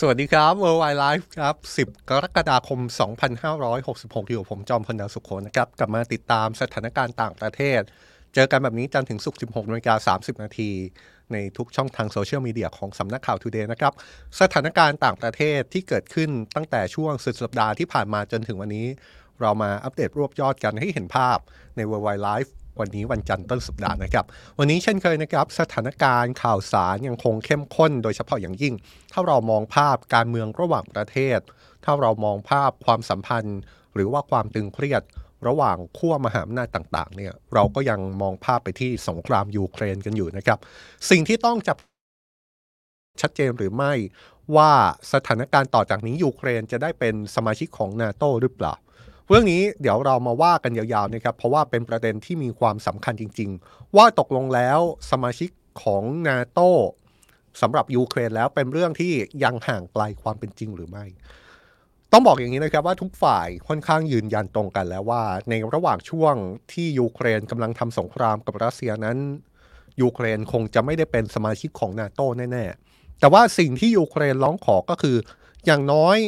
สวัสดีครับ World Wide Life ครับ 10 กรกฎาคม 2566 อยู่กับผมจอมพลดาวสุขโขนะครับ กลับมาติดตามสถานการณ์ต่างประเทศ เจอกันแบบนี้จันถึงศุกร์ 16นาฬิกา30 นาที ในทุกช่องทางโซเชียลมีเดียของสำนักข่าว Today นะครับ สถานการณ์ต่างประเทศที่เกิดขึ้นตั้งแต่ช่วงสุดสัปดาห์ที่ผ่านมาจนถึงวันนี้ เรามาอัปเดตรวบยอดกันให้เห็นภาพใน World Wide Life วันนี้วันจันทร์ต้นสัปดาห์นะครับ วันนี้เช่นเคยนะครับ สถานการณ์ข่าวสารยังคงเข้มข้น โดยเฉพาะอย่างยิ่ง ถ้าเรามองภาพการเมืองระหว่างประเทศ ถ้าเรามองภาพความสัมพันธ์ หรือว่าความตึงเครียด ระหว่างขั้วมหาอำนาจต่างๆ เนี่ยเราก็ยังมองภาพไปที่สงครามยูเครนกันอยู่นะครับ สิ่งที่ต้องจับชัดเจนหรือไม่ว่าสถานการณ์ต่อจากนี้ยูเครนจะได้เป็นสมาชิกของนาโตหรือเปล่า รื่องนี้เดี๋ยวเรามาว่ากันยาวๆนะครับเพราะว่าเป็นประเด็นที่มีความสำคัญจริง ๆ ว่าตกลงแล้วสมาชิกของนาโตสำหรับยูเครนแล้วเป็นเรื่องที่ยังห่างไกลความเป็นจริงหรือไม่ ต้องบอกอย่างนี้นะครับว่าทุกฝ่ายค่อนข้างยืนยันตรงกันแล้วว่า ในระหว่างช่วงที่ยูเครนกำลังทำสงครามกับรัสเซียนั้นยูเครนคงจะไม่ได้เป็นสมาชิกของนาโตแน่ ๆ แต่ว่าสิ่งที่ยูเครนร้องขอก็คือ อย่างน้อย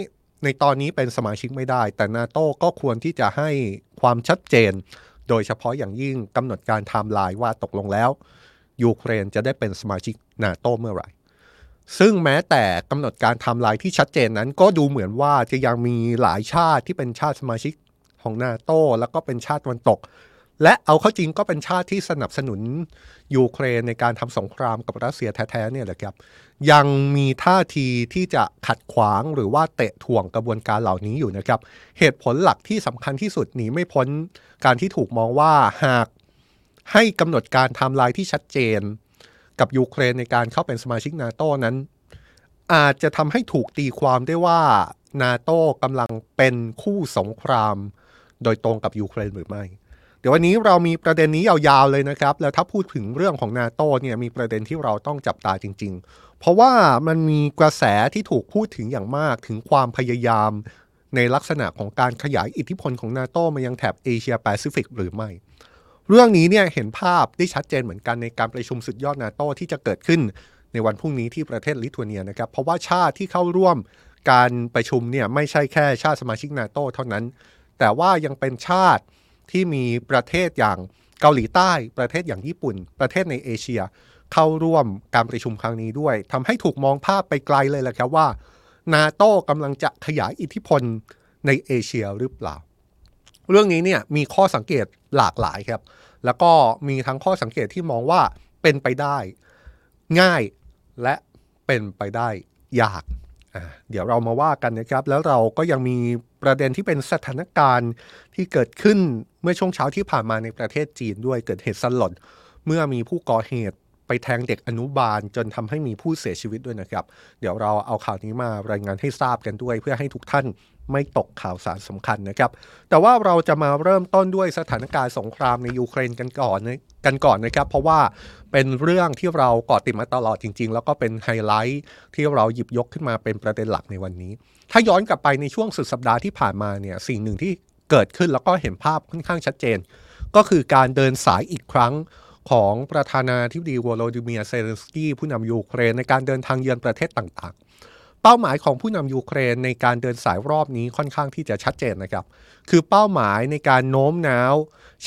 ในตอนนี้เป็นสมาชิกไม่ได้ แต่นาโต้ก็ควรที่จะให้ความชัดเจน โดยเฉพาะอย่างยิ่งกำหนดการไทม์ไลน์ว่าตกลงแล้ว ยูเครนจะได้เป็นสมาชิกนาโต้เมื่อไหร่ ซึ่งแม้แต่กำหนดการไทม์ไลน์ที่ชัดเจนนั้น ก็ดูเหมือนว่าจะยังมีหลายชาติที่เป็นชาติสมาชิกของนาโต้แล้วก็เป็นชาติตะวันตก และเอาเข้าจริงก็เป็นชาติที่สนับสนุนยูเครนในการทำสงครามกับรัสเซียแท้ๆเนี่ยแหละครับ ยังมีท่าทีที่จะขัดขวางหรือว่าเตะถ่วงกระบวนการเหล่านี้อยู่นะครับ เหตุผลหลักที่สำคัญที่สุดหนีไม่พ้น การที่ถูกมองว่าหากให้กำหนดการไทม์ไลน์ที่ชัดเจน กับยูเครนในการเข้าเป็นสมาชิกนาโต้นั้น อาจจะทำให้ถูกตีความได้ว่านาโต้กำลังเป็นคู่สงคราม โดยตรงกับยูเครนหรือไม่ ดี๋ยววันนี้เรามีประเด็นนี้ยาวๆเลยนะครับ แล้วถ้าพูดถึงเรื่องของนาโต้เนี่ยมีประเด็นที่เราต้องจับตาจริง ๆ เพราะว่ามันมีกระแสที่ถูกพูดถึงอย่างมากถึงความพยายาม ในลักษณะของการขยายอิทธิพลของนาโตมายังแถบเอเชียแปซิฟิกหรือไม่ เรื่องนี้เนี่ยเห็นภาพได้ชัดเจนเหมือนกันในการประชุมสุดยอดนาโตที่จะเกิดขึ้นในวันพรุ่งนี้ที่ประเทศลิทัวเนียนะครับ เพราะว่าชาติที่เข้าร่วมการประชุมเนี่ยไม่ใช่แค่ชาติสมาชิกนาโตเท่านั้น แต่ว่ายังเป็นชาติ ที่มีประเทศอย่างเกาหลีใต้ ประเทศอย่างญี่ปุ่น ประเทศในเอเชีย เข้าร่วมการประชุมครั้งนี้ด้วยทำให้ถูกมองภาพไปไกลเลยแหละครับว่านาโต้กำลังจะขยายอิทธิพลในเอเชียหรือเปล่า เรื่องนี้เนี่ยมีข้อสังเกตหลากหลายครับ แล้วก็มีทั้งข้อสังเกตที่มองว่าเป็นไปได้ ง่ายและเป็นไปได้ยาก เดี๋ยวเรามาว่ากันนะครับ แล้วเราก็ยังมี ประเด็นที่เป็นสถานการณ์ที่เกิดขึ้นเมื่อช่วงเช้าที่ผ่านมาในประเทศจีนด้วยเกิดเหตุสลดเมื่อมีผู้ก่อเหตุไปแทงเด็กอนุบาลจนทำให้มีผู้เสียชีวิตด้วยนะครับ เดี๋ยวเราเอาข่าวนี้มารายงานให้ทราบกันด้วย เพื่อให้ทุกท่าน ไม่ตกข่าวสารสำคัญนะครับ แต่ว่าเราจะมาเริ่มต้นด้วยสถานการณ์สงครามในยูเครนกันก่อนกันก่อนนะครับ เพราะว่าเป็นเรื่องที่เราเกาะติดมาตลอดจริง ๆ แล้วก็เป็นไฮไลท์ที่เราหยิบยกขึ้นมาเป็นประเด็นหลักในวันนี้ ถ้าย้อนกลับไปในช่วงสุดสัปดาห์ที่ผ่านมาเนี่ยสิ่งหนึ่งที่เกิดขึ้นแล้วก็เห็นภาพค่อนข้างชัดเจน ก็คือการเดินสายอีกครั้งของประธานาธิบดีโวโลดิเมียร์เซเลนสกี้ผู้นำยูเครนในการเดินทางเยือนประเทศต่างๆ เป้าหมายของผู้นำยูเครนในการเดินสายรอบนี้ค่อนข้างที่จะชัดเจนนะครับ คือเป้าหมายในการโน้มน้าว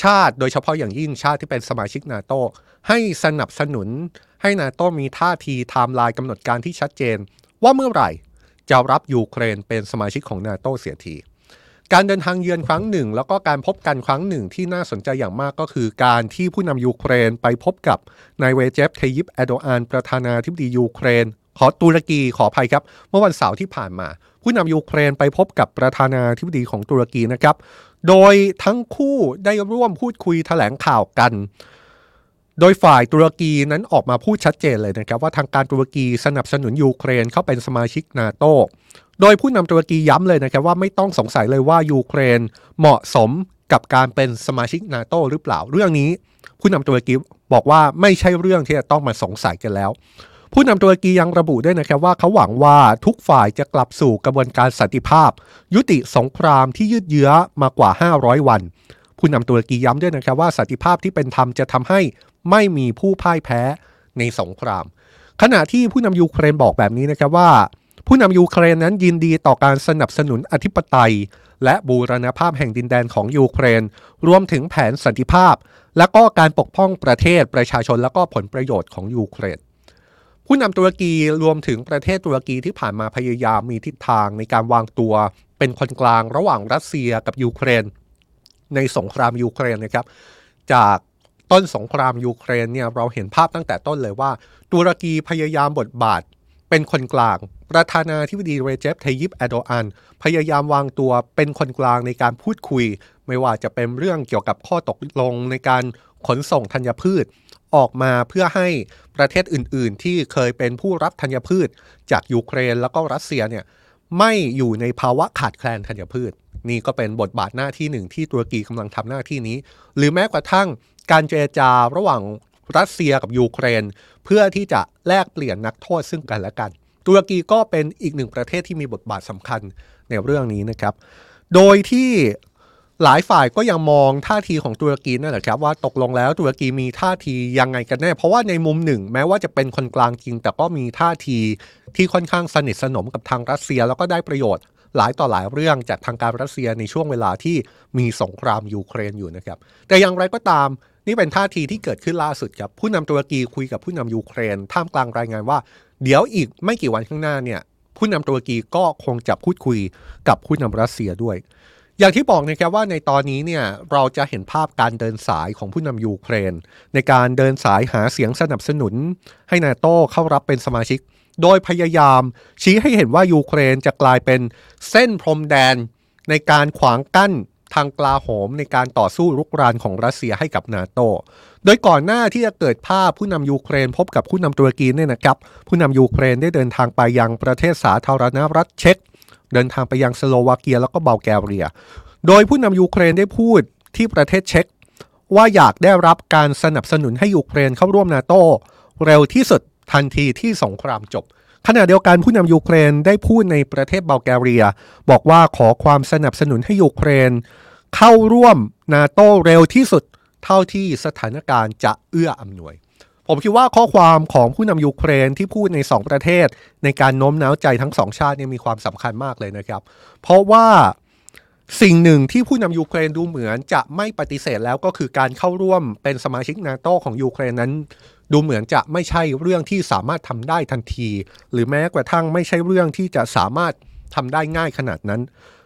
ชาติ โดยเฉพาะอย่างยิ่งชาติที่เป็นสมาชิกนาโตให้สนับสนุน ให้นาโตมีท่าทีไทม์ไลน์กำหนดการที่ชัดเจน ว่าเมื่อไหร่จะรับยูเครนเป็นสมาชิกของนาโตเสียทีการเดินทางเยือนครั้งหนึ่ง แล้วก็การพบกันครั้งหนึ่งที่น่าสนใจอย่างมากก็คือ การที่ผู้นำยูเครนไปพบกับนายเรเจปเทยิปแอร์โดอานประธานาธิบดียูเครน ของตุรกีขออภัยครับ เมื่อวันเสาร์ที่ผ่านมา ผู้นำยูเครนไปพบกับประธานาธิบดีของตุรกีนะครับ โดยทั้งคู่ได้ร่วมพูดคุยแถลงข่าวกัน โดยฝ่ายตุรกีนั้นออกมาพูดชัดเจนเลยนะครับ ว่าทางการตุรกีสนับสนุนยูเครนเข้าเป็นสมาชิกนาโตโดยผู้นำตุรกีย้ำเลยนะครับว่าไม่ต้องสงสัยเลยว่ายูเครนเหมาะสมกับการเป็นสมาชิกนาโตหรือเปล่าเรื่องนี้ ผู้นำตุรกีบอกว่าไม่ใช่เรื่องที่จะต้องมาสงสัยกันแล้ว ผู้นำตุรกียังระบุด้วยนะครับว่าเขาหวังว่าทุกฝ่ายจะกลับสู่กระบวนการสันติภาพ ยุติสงครามที่ยืดเยื้อมากว่า 500 วัน ผู้นำตุรกีย้ำด้วยนะครับว่าสันติภาพที่เป็นธรรมจะทำให้ไม่มีผู้พ่ายแพ้ในสงคราม ขณะที่ผู้นำยูเครนบอกแบบนี้นะครับว่า ผู้นำยูเครนนั้นยินดีต่อการสนับสนุนอธิปไตย และบูรณภาพแห่งดินแดนของยูเครน รวมถึงแผนสันติภาพ และก็การปกป้องประเทศประชาชนและก็ผลประโยชน์ของยูเครน ผู้นำตุรกีรวมถึงประเทศตุรกีที่ผ่านมาพยายามมีทิศทางในการวางตัว เป็นคนกลางระหว่างรัสเซียกับยูเครน ในสงครามยูเครนนะครับ จากต้นสงครามยูเครนเนี่ยเราเห็นภาพตั้งแต่ต้นเลยว่า ตุรกีพยายามบทบาท เป็นคนกลาง ประธานาธิบดีเรเจปไทยิปแอโดอัน พยายามวางตัวเป็นคนกลางในการพูดคุย ไม่ว่าจะเป็นเรื่องเกี่ยวกับข้อตกลงในการขนส่งธัญพืช ออกมาเพื่อให้ประเทศอื่น ๆ ที่เคยเป็นผู้รับธัญพืช จากยูเครนแล้วก็รัสเซียเนี่ยไม่อยู่ในภาวะขาดแคลนธัญพืช นี่ก็เป็นบทบาทหน้าที่หนึ่งที่ตุรกีกำลังทำหน้าที่นี้ หรือแม้กระทั่งการเจรจาระหว่างรัสเซียกับยูเครน เพื่อที่จะแลกเปลี่ยนนักโทษซึ่งกันและกัน ตุรกีก็เป็นอีกหนึ่งประเทศที่มีบทบาทสำคัญในเรื่องนี้นะครับ โดยที่ หลายฝ่ายก็ยังมองท่าทีของตุรกีนั่นแหละครับว่าตกลงแล้วตุรกีมีท่าทียังไงกันแน่ เพราะว่าในมุมหนึ่ง แม้ว่าจะเป็นคนกลางจริง แต่ก็มีท่าทีที่ค่อนข้างสนิทสนมกับทางรัสเซียแล้วก็ได้ประโยชน์หลายต่อหลายเรื่องจากทางการรัสเซียในช่วงเวลาที่มีสงครามยูเครนอยู่นะครับ แต่อย่างไรก็ตามนี่เป็นท่าทีที่เกิดขึ้นล่าสุดครับผู้นำตุรกีคุยกับผู้นำยูเครน ท่ามกลางรายงานว่า เดี๋ยวอีกไม่กี่วันข้างหน้าเนี่ยผู้นำตุรกีก็คงจะพูดคุยกับผู้นำรัสเซียด้วย อย่างที่บอกนะครับว่าในตอนนี้เนี่ยเราจะเห็นภาพการเดินสายของผู้นำยูเครน ในการเดินสายหาเสียงสนับสนุน ให้นาโต้เข้ารับเป็นสมาชิก โดยพยายามชี้ให้เห็นว่ายูเครนจะกลายเป็นเส้นพรมแดน ในการขวางกั้นทางกลาโหมในการต่อสู้รุกรานของรัสเซียให้กับนาโต โดยก่อนหน้าที่จะเกิดภาพผู้นำยูเครนพบกับผู้นำตุรกีเนี่ยนะครับ ผู้นำยูเครนได้เดินทางไปยังประเทศสาธารณรัฐเช็ก เดินทางไปยังสโลวาเกียแล้วก็เบลแกเรีย โดยผู้นำยูเครนได้พูดที่ประเทศเช็กว่าอยากได้รับการสนับสนุนให้ยูเครนเข้าร่วมนาโตเร็วที่สุดทันทีที่สงครามจบ ขณะเดียวกันผู้นำยูเครนได้พูดในประเทศเบลแกเรีย บอกว่าขอความสนับสนุนให้ยูเครน เข้าร่วมนาโตเร็วที่สุดเท่าที่สถานการณ์จะเอื้ออำนวย ผมคิดว่าข้อความของผู้นำยูเครนที่พูดใน 2 ประเทศ ในการโน้มน้าวใจทั้งสองชาติเนี่ยมีความสำคัญมากเลยนะครับ เพราะว่าสิ่งหนึ่งที่ผู้นำยูเครนดูเหมือนจะไม่ปฏิเสธแล้วก็คือการเข้าร่วมเป็นสมาชิกนาโตของยูเครนนั้น ดูเหมือนจะไม่ใช่เรื่องที่สามารถทำได้ทันที หรือแม้กระทั่งไม่ใช่เรื่องที่จะสามารถทำได้ง่ายขนาดนั้น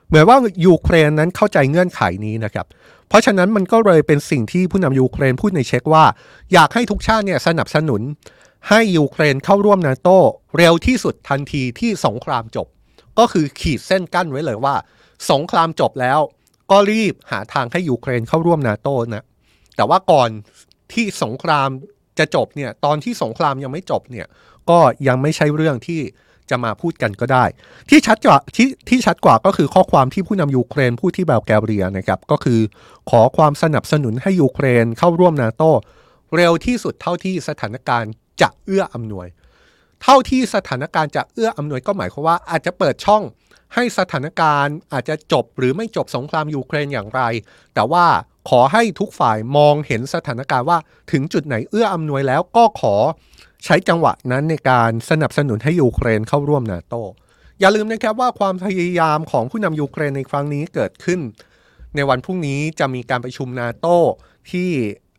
เหมือนว่ายูเครนนั้นเข้าใจเงื่อนไขนี้นะครับ เพราะฉะนั้นมันก็เลยเป็นสิ่งที่ผู้นำยูเครนพูดในเชิงว่า อยากให้ทุกชาติเนี่ยสนับสนุน ให้ยูเครนเข้าร่วมนาโตเร็วที่สุดทันทีที่สงครามจบ ก็คือขีดเส้นกั้นไว้เลยว่า สงครามจบแล้ว ก็รีบหาทางให้ยูเครนเข้าร่วมนาโตนะแต่ว่าก่อนที่สงครามจะจบเนี่ยตอนที่สงครามยังไม่จบเนี่ยก็ยังไม่ใช่เรื่องที่ จะมาพูดกันก็ได้ ที่ชัดกว่าที่ที่ชัดกว่าก็คือข้อความที่ผู้นำยูเครนพูดที่แบลแกเรียนะครับก็คือขอความสนับสนุนให้ยูเครนเข้าร่วมนาโตเร็วที่สุดเท่าที่สถานการณ์จะเอื้ออำนวย เท่าที่สถานการณ์จะเอื้ออำนวยก็หมายความว่าอาจจะเปิดช่องให้สถานการณ์อาจจะจบหรือไม่จบสงครามยูเครนอย่างไร แต่ว่าขอให้ทุกฝ่ายมองเห็นสถานการณ์ว่าถึงจุดไหนเอื้ออำนวยแล้วก็ขอ ใช้จังหวะนั้นในการสนับสนุนให้ยูเครนเข้าร่วมนาโต อย่าลืมนะครับว่าความพยายามของผู้นำยูเครนในครั้งนี้เกิดขึ้น ในวันพรุ่งนี้จะมีการประชุมนาโตที่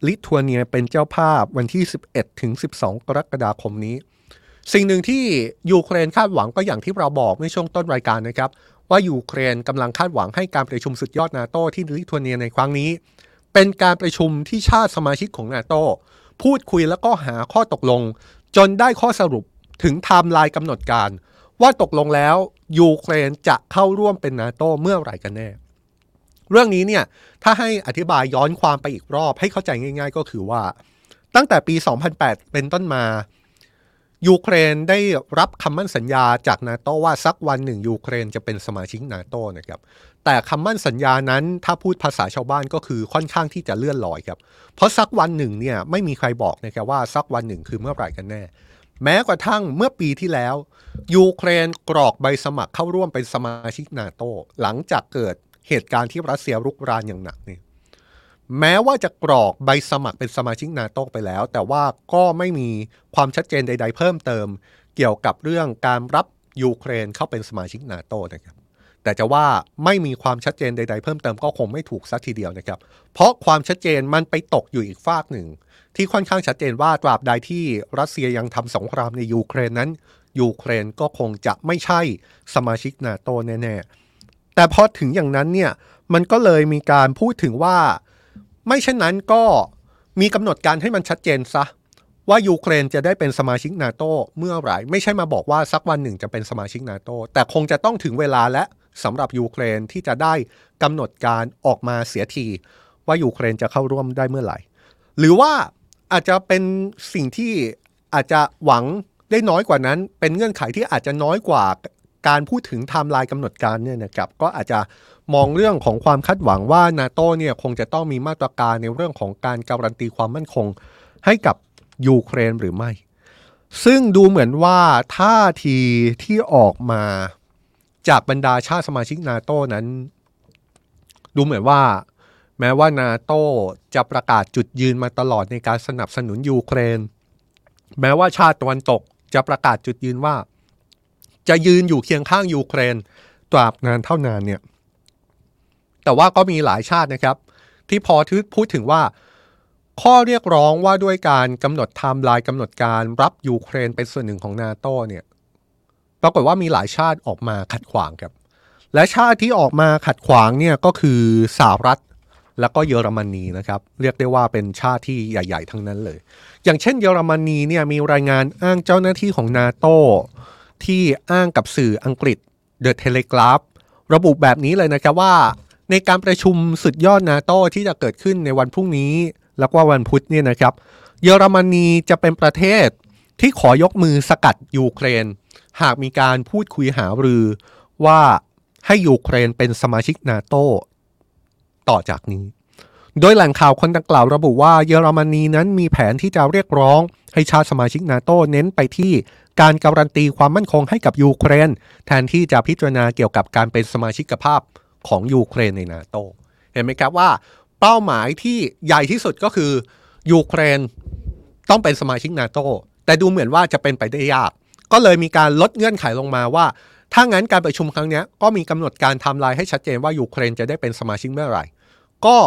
ลิทัวเนียเป็นเจ้าภาพวันที่ 11 ถึง 12 กรกฎาคมนี้ สิ่งหนึ่งที่ยูเครนคาดหวังก็อย่างที่เราบอกในช่วงต้นรายการนะครับ ว่ายูเครนกำลังคาดหวังให้การประชุมสุดยอดนาโตที่ลิทัวเนียในครั้งนี้ เป็นการประชุมที่ชาติสมาชิกของนาโต พูดคุยแล้วก็หาข้อตกลง จนได้ข้อสรุปถึงไทม์ไลน์กำหนดการ ว่าตกลงแล้วยูเครนจะเข้าร่วมเป็นนาโตเมื่อไหร่กันแน่ เรื่องนี้เนี่ยถ้าให้อธิบายย้อนความไปอีกรอบให้เข้าใจง่าย ๆ ก็คือว่า ตั้งแต่ปี 2008 เป็นต้นมา ยูเครนได้รับคำมั่นสัญญาจากนาโตว่าสักวันหนึ่งยูเครนจะเป็นสมาชิกนาโตนะครับแต่คำมั่นสัญญานั้นถ้าพูดภาษาชาวบ้านก็คือค่อนข้างที่จะเลื่อนลอยครับ เพราะสักวันหนึ่งเนี่ยไม่มีใครบอกนะครับว่าสักวันหนึ่งคือเมื่อไหร่กันแน่ แม้กระทั่งเมื่อปีที่แล้วยูเครนกรอกใบสมัครเข้าร่วมเป็นสมาชิกนาโตหลังจากเกิดเหตุการณ์ที่รัสเซียรุกรานอย่างหนักเนี่ย แม้ว่าจะกรอกใบสมัครเป็นสมาชิกนาโตไปแล้ว แต่ว่าก็ไม่มีความชัดเจนใด ๆ เพิ่มเติม เกี่ยวกับเรื่องการรับยูเครนเข้าเป็นสมาชิกนาโตนะครับแต่จะว่าไม่มีความชัดเจนใด ๆ เพิ่มเติมก็คงไม่ถูกซะทีเดียวนะครับ เพราะความชัดเจนมันไปตกอยู่อีกฟากหนึ่ง ที่ค่อนข้างชัดเจนว่าตราบใดที่รัสเซียยังทำสงครามในยูเครนนั้น ยูเครนก็คงจะไม่ใช่สมาชิกนาโตแน่ๆแต่พอถึงอย่างนั้นเนี่ยมันก็เลยมีการพูดถึงว่า ไม่เช่นนั้นก็มีกำหนดการให้มันชัดเจนซะ ว่ายูเครนจะได้เป็นสมาชิกนาโตเมื่อไหร่ ไม่ใช่มาบอกว่าสักวันหนึ่งจะเป็นสมาชิกนาโตแต่คงจะต้องถึงเวลาและสำหรับยูเครนที่จะได้กำหนดการออกมาเสียที ว่ายูเครนจะเข้าร่วมได้เมื่อไหร่ หรือว่าอาจจะเป็นสิ่งที่อาจจะหวังได้น้อยกว่านั้น เป็นเงื่อนไขที่อาจจะน้อยกว่าการพูดถึงไทม์ไลน์กำหนดการเนี่ยนะครับก็อาจจะ มองเรื่องของความคาดหวังว่านาโตเนี่ยคงจะต้องมีมาตรการในเรื่องของการการันตีความมั่นคง ให้กับยูเครนหรือไม่ ซึ่งดูเหมือนว่าท่าทีที่ออกมาจากบรรดาชาติสมาชิกนาโตนั้น ดูเหมือนว่า แม้ว่านาโตจะประกาศจุดยืนมาตลอดในการสนับสนุนยูเครน แม้ว่าชาติตะวันตกจะประกาศจุดยืนว่า จะยืนอยู่เคียงข้างยูเครนตราบนานเท่านานเนี่ย แต่ว่าก็มีหลายชาตินะครับ ที่พอทึพูดถึงว่า ข้อเรียกร้องว่าด้วยการกำหนดไทม์ไลน์กำหนดการรับยูเครนเป็นส่วนหนึ่งของนาโตเนี่ยปรากฏว่ามีหลายชาติออกมาขัดขวางครับ และชาติที่ออกมาขัดขวางเนี่ยก็คือสหรัฐแล้วก็เยอรมนีนะครับ เรียกได้ว่าเป็นชาติที่ใหญ่ ๆ ทั้งนั้นเลย อย่างเช่นเยอรมนีเนี่ยมีรายงานอ้างเจ้าหน้าที่ของนาโตที่อ้างกับสื่ออังกฤษ The Telegraph ระบุแบบนี้เลยนะครับว่า ในการประชุมสุดยอดนาโตที่จะเกิดขึ้นในวันพรุ่งนี้ แล้วก็วันพุธเนี่ยนะครับ เยอรมนีจะเป็นประเทศที่ขอยกมือสกัดยูเครน หากมีการพูดคุยหารือว่าให้ยูเครนเป็นสมาชิกนาโตต่อจากนี้ โดยแหล่งข่าวคนดังกล่าวระบุว่าเยอรมนีนั้นมีแผนที่จะเรียกร้อง ให้ชาติสมาชิกนาโตเน้นไปที่การการันตีความมั่นคงให้กับยูเครน แทนที่จะพิจารณาเกี่ยวกับการเป็นสมาชิกภาพ ของยูเครนในนาโตเห็นไหมครับว่าเป้าหมายที่ใหญ่ที่สุดก็คือยูเครนต้องเป็นสมาชิกนาโตแต่ดูเหมือนว่าจะเป็นไปได้ยาก ก็เลยมีการลดเงื่อนไขลงมาว่า ถ้างั้นการประชุมครั้งนี้ก็มีกำหนดการทำลายให้ชัดเจนว่ายูเครนจะได้เป็นสมาชิกเมื่อไหร่ ก็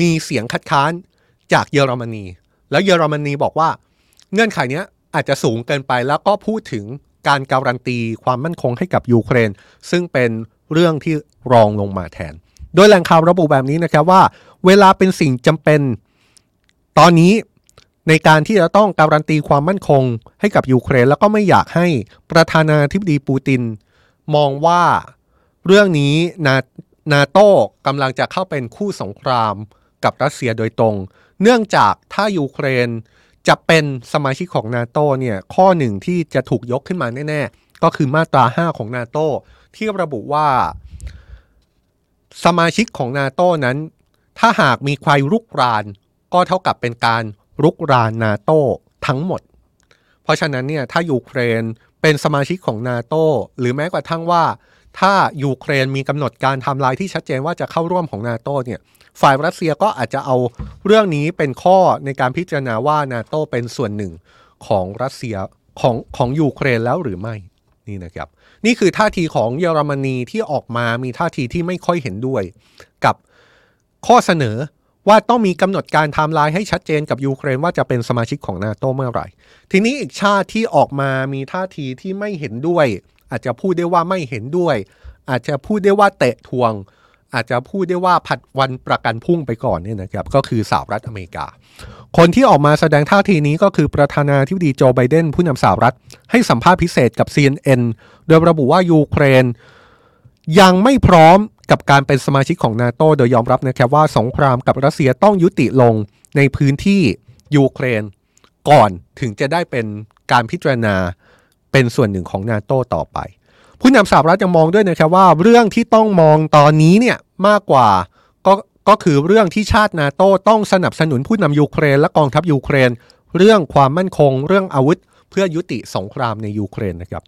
มีเสียงคัดค้านจากเยอรมนี แล้วเยอรมนีบอกว่า เงื่อนไขนี้อาจจะสูงเกินไปแล้วก็พูดถึงการการันตีความมั่นคงให้กับยูเครน ซึ่งเป็น เรื่องที่รองลงมาแทน โดยแหล่งข่าวระบุแบบนี้นะครับว่า เวลาเป็นสิ่งจำเป็นตอนนี้ในการที่จะต้องการันตีความมั่นคง ให้กับยูเครนแล้วก็ไม่อยากให้ประธานาธิบดีปูติน มองว่าเรื่องนี้นานาโต้กำลังจะเข้าเป็นคู่สงครามกับรัสเซียโดยตรง เนื่องจากถ้ายูเครนจะเป็นสมาชิกของนาโตเนี่ยข้อหนึ่งที่จะถูกยกขึ้นมาแน่ ๆ ก็คือมาตรา 5 ของนาโต ที่ระบุว่า สมาชิกของนาโตนั้น ถ้าหากมีใครรุกราน ก็เท่ากับเป็นการรุกรานนาโตทั้งหมด เพราะฉะนั้นเนี่ยถ้ายูเครนเป็นสมาชิกของนาโตหรือแม้กระทั่งว่า ถ้ายูเครนมีกำหนดการทำลายที่ชัดเจนว่าจะเข้าร่วมของนาโตเนี่ยฝ่ายรัสเซียก็อาจจะเอาเรื่องนี้เป็นข้อในการพิจารณาว่านาโตเป็นส่วนหนึ่งของรัสเซียของของยูเครนแล้วหรือไม่ นี่นะครับ นี่คือท่าทีของเยอรมนีที่ออกมามีท่าทีที่ไม่ค่อยเห็นด้วย กับข้อเสนอว่าต้องมีกำหนดการไทม์ไลน์ให้ชัดเจนกับยูเครนว่าจะเป็นสมาชิกของนาโตเมื่อไหร่ ทีนี้อีกชาติที่ออกมามีท่าทีที่ไม่เห็นด้วย อาจจะพูดได้ว่าไม่เห็นด้วย อาจจะพูดได้ว่าเตะถ่วง อาจจะพูดได้ว่าผัดวันประกันพรุ่งไปก่อนเนี่ยนะครับก็คือสหรัฐอเมริกา คนที่ออกมาแสดงท่าทีนี้ก็คือประธานาธิบดีโจไบเดนผู้นำสหรัฐ ให้สัมภาษณ์พิเศษกับ CNN โดยระบุว่ายูเครน ยังไม่พร้อมกับการเป็นสมาชิกของนาโตโดยยอมรับนะครับว่าสงครามกับรัสเซียต้องยุติลงในพื้นที่ยูเครน ก่อนถึงจะได้เป็นการพิจารณาเป็นส่วนหนึ่งของนาโตต่อไป ผู้นำสหรัฐยังมองด้วยนะครับว่าเรื่องที่ต้องมองตอนนี้เนี่ยมากกว่าก็ก็คือเรื่องที่ชาตินาโต้ต้องสนับสนุนผู้นำยูเครน และกองทัพยูเครน เรื่องความมั่นคง เรื่องอาวุธ เพื่อยุติสงครามในยูเครนนะครับ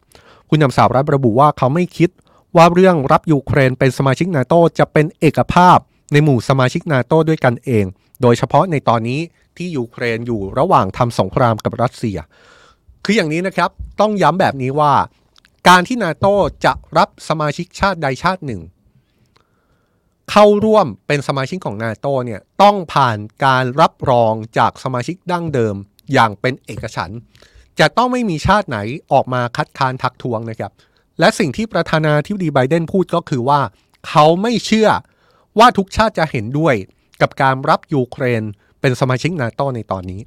ผู้นำสหรัฐระบุว่าเขาไม่คิดว่าเรื่องรับยูเครนเป็นสมาชิกนาโต้จะเป็นเอกภาพในหมู่สมาชิกนาโต้ด้วยกันเอง โดยเฉพาะในตอนนี้ที่ยูเครนอยู่ระหว่างทำสงครามกับรัสเซีย คืออย่างนี้นะครับ ต้องย้ำแบบนี้ว่า การที่นาโตจะรับสมาชิกชาติใดชาติหนึ่ง เข้าร่วมเป็นสมาชิกของนาโตเนี่ยต้องผ่านการรับรองจากสมาชิกดั้งเดิมอย่างเป็นเอกฉันท์จะต้องไม่มีชาติไหนออกมาคัดค้านทักท้วงนะครับ และสิ่งที่ประธานาธิบดีไบเดนพูดก็คือว่า เขาไม่เชื่อว่าทุกชาติจะเห็นด้วยกับการรับยูเครนเป็นสมาชิกนาโตในตอนนี้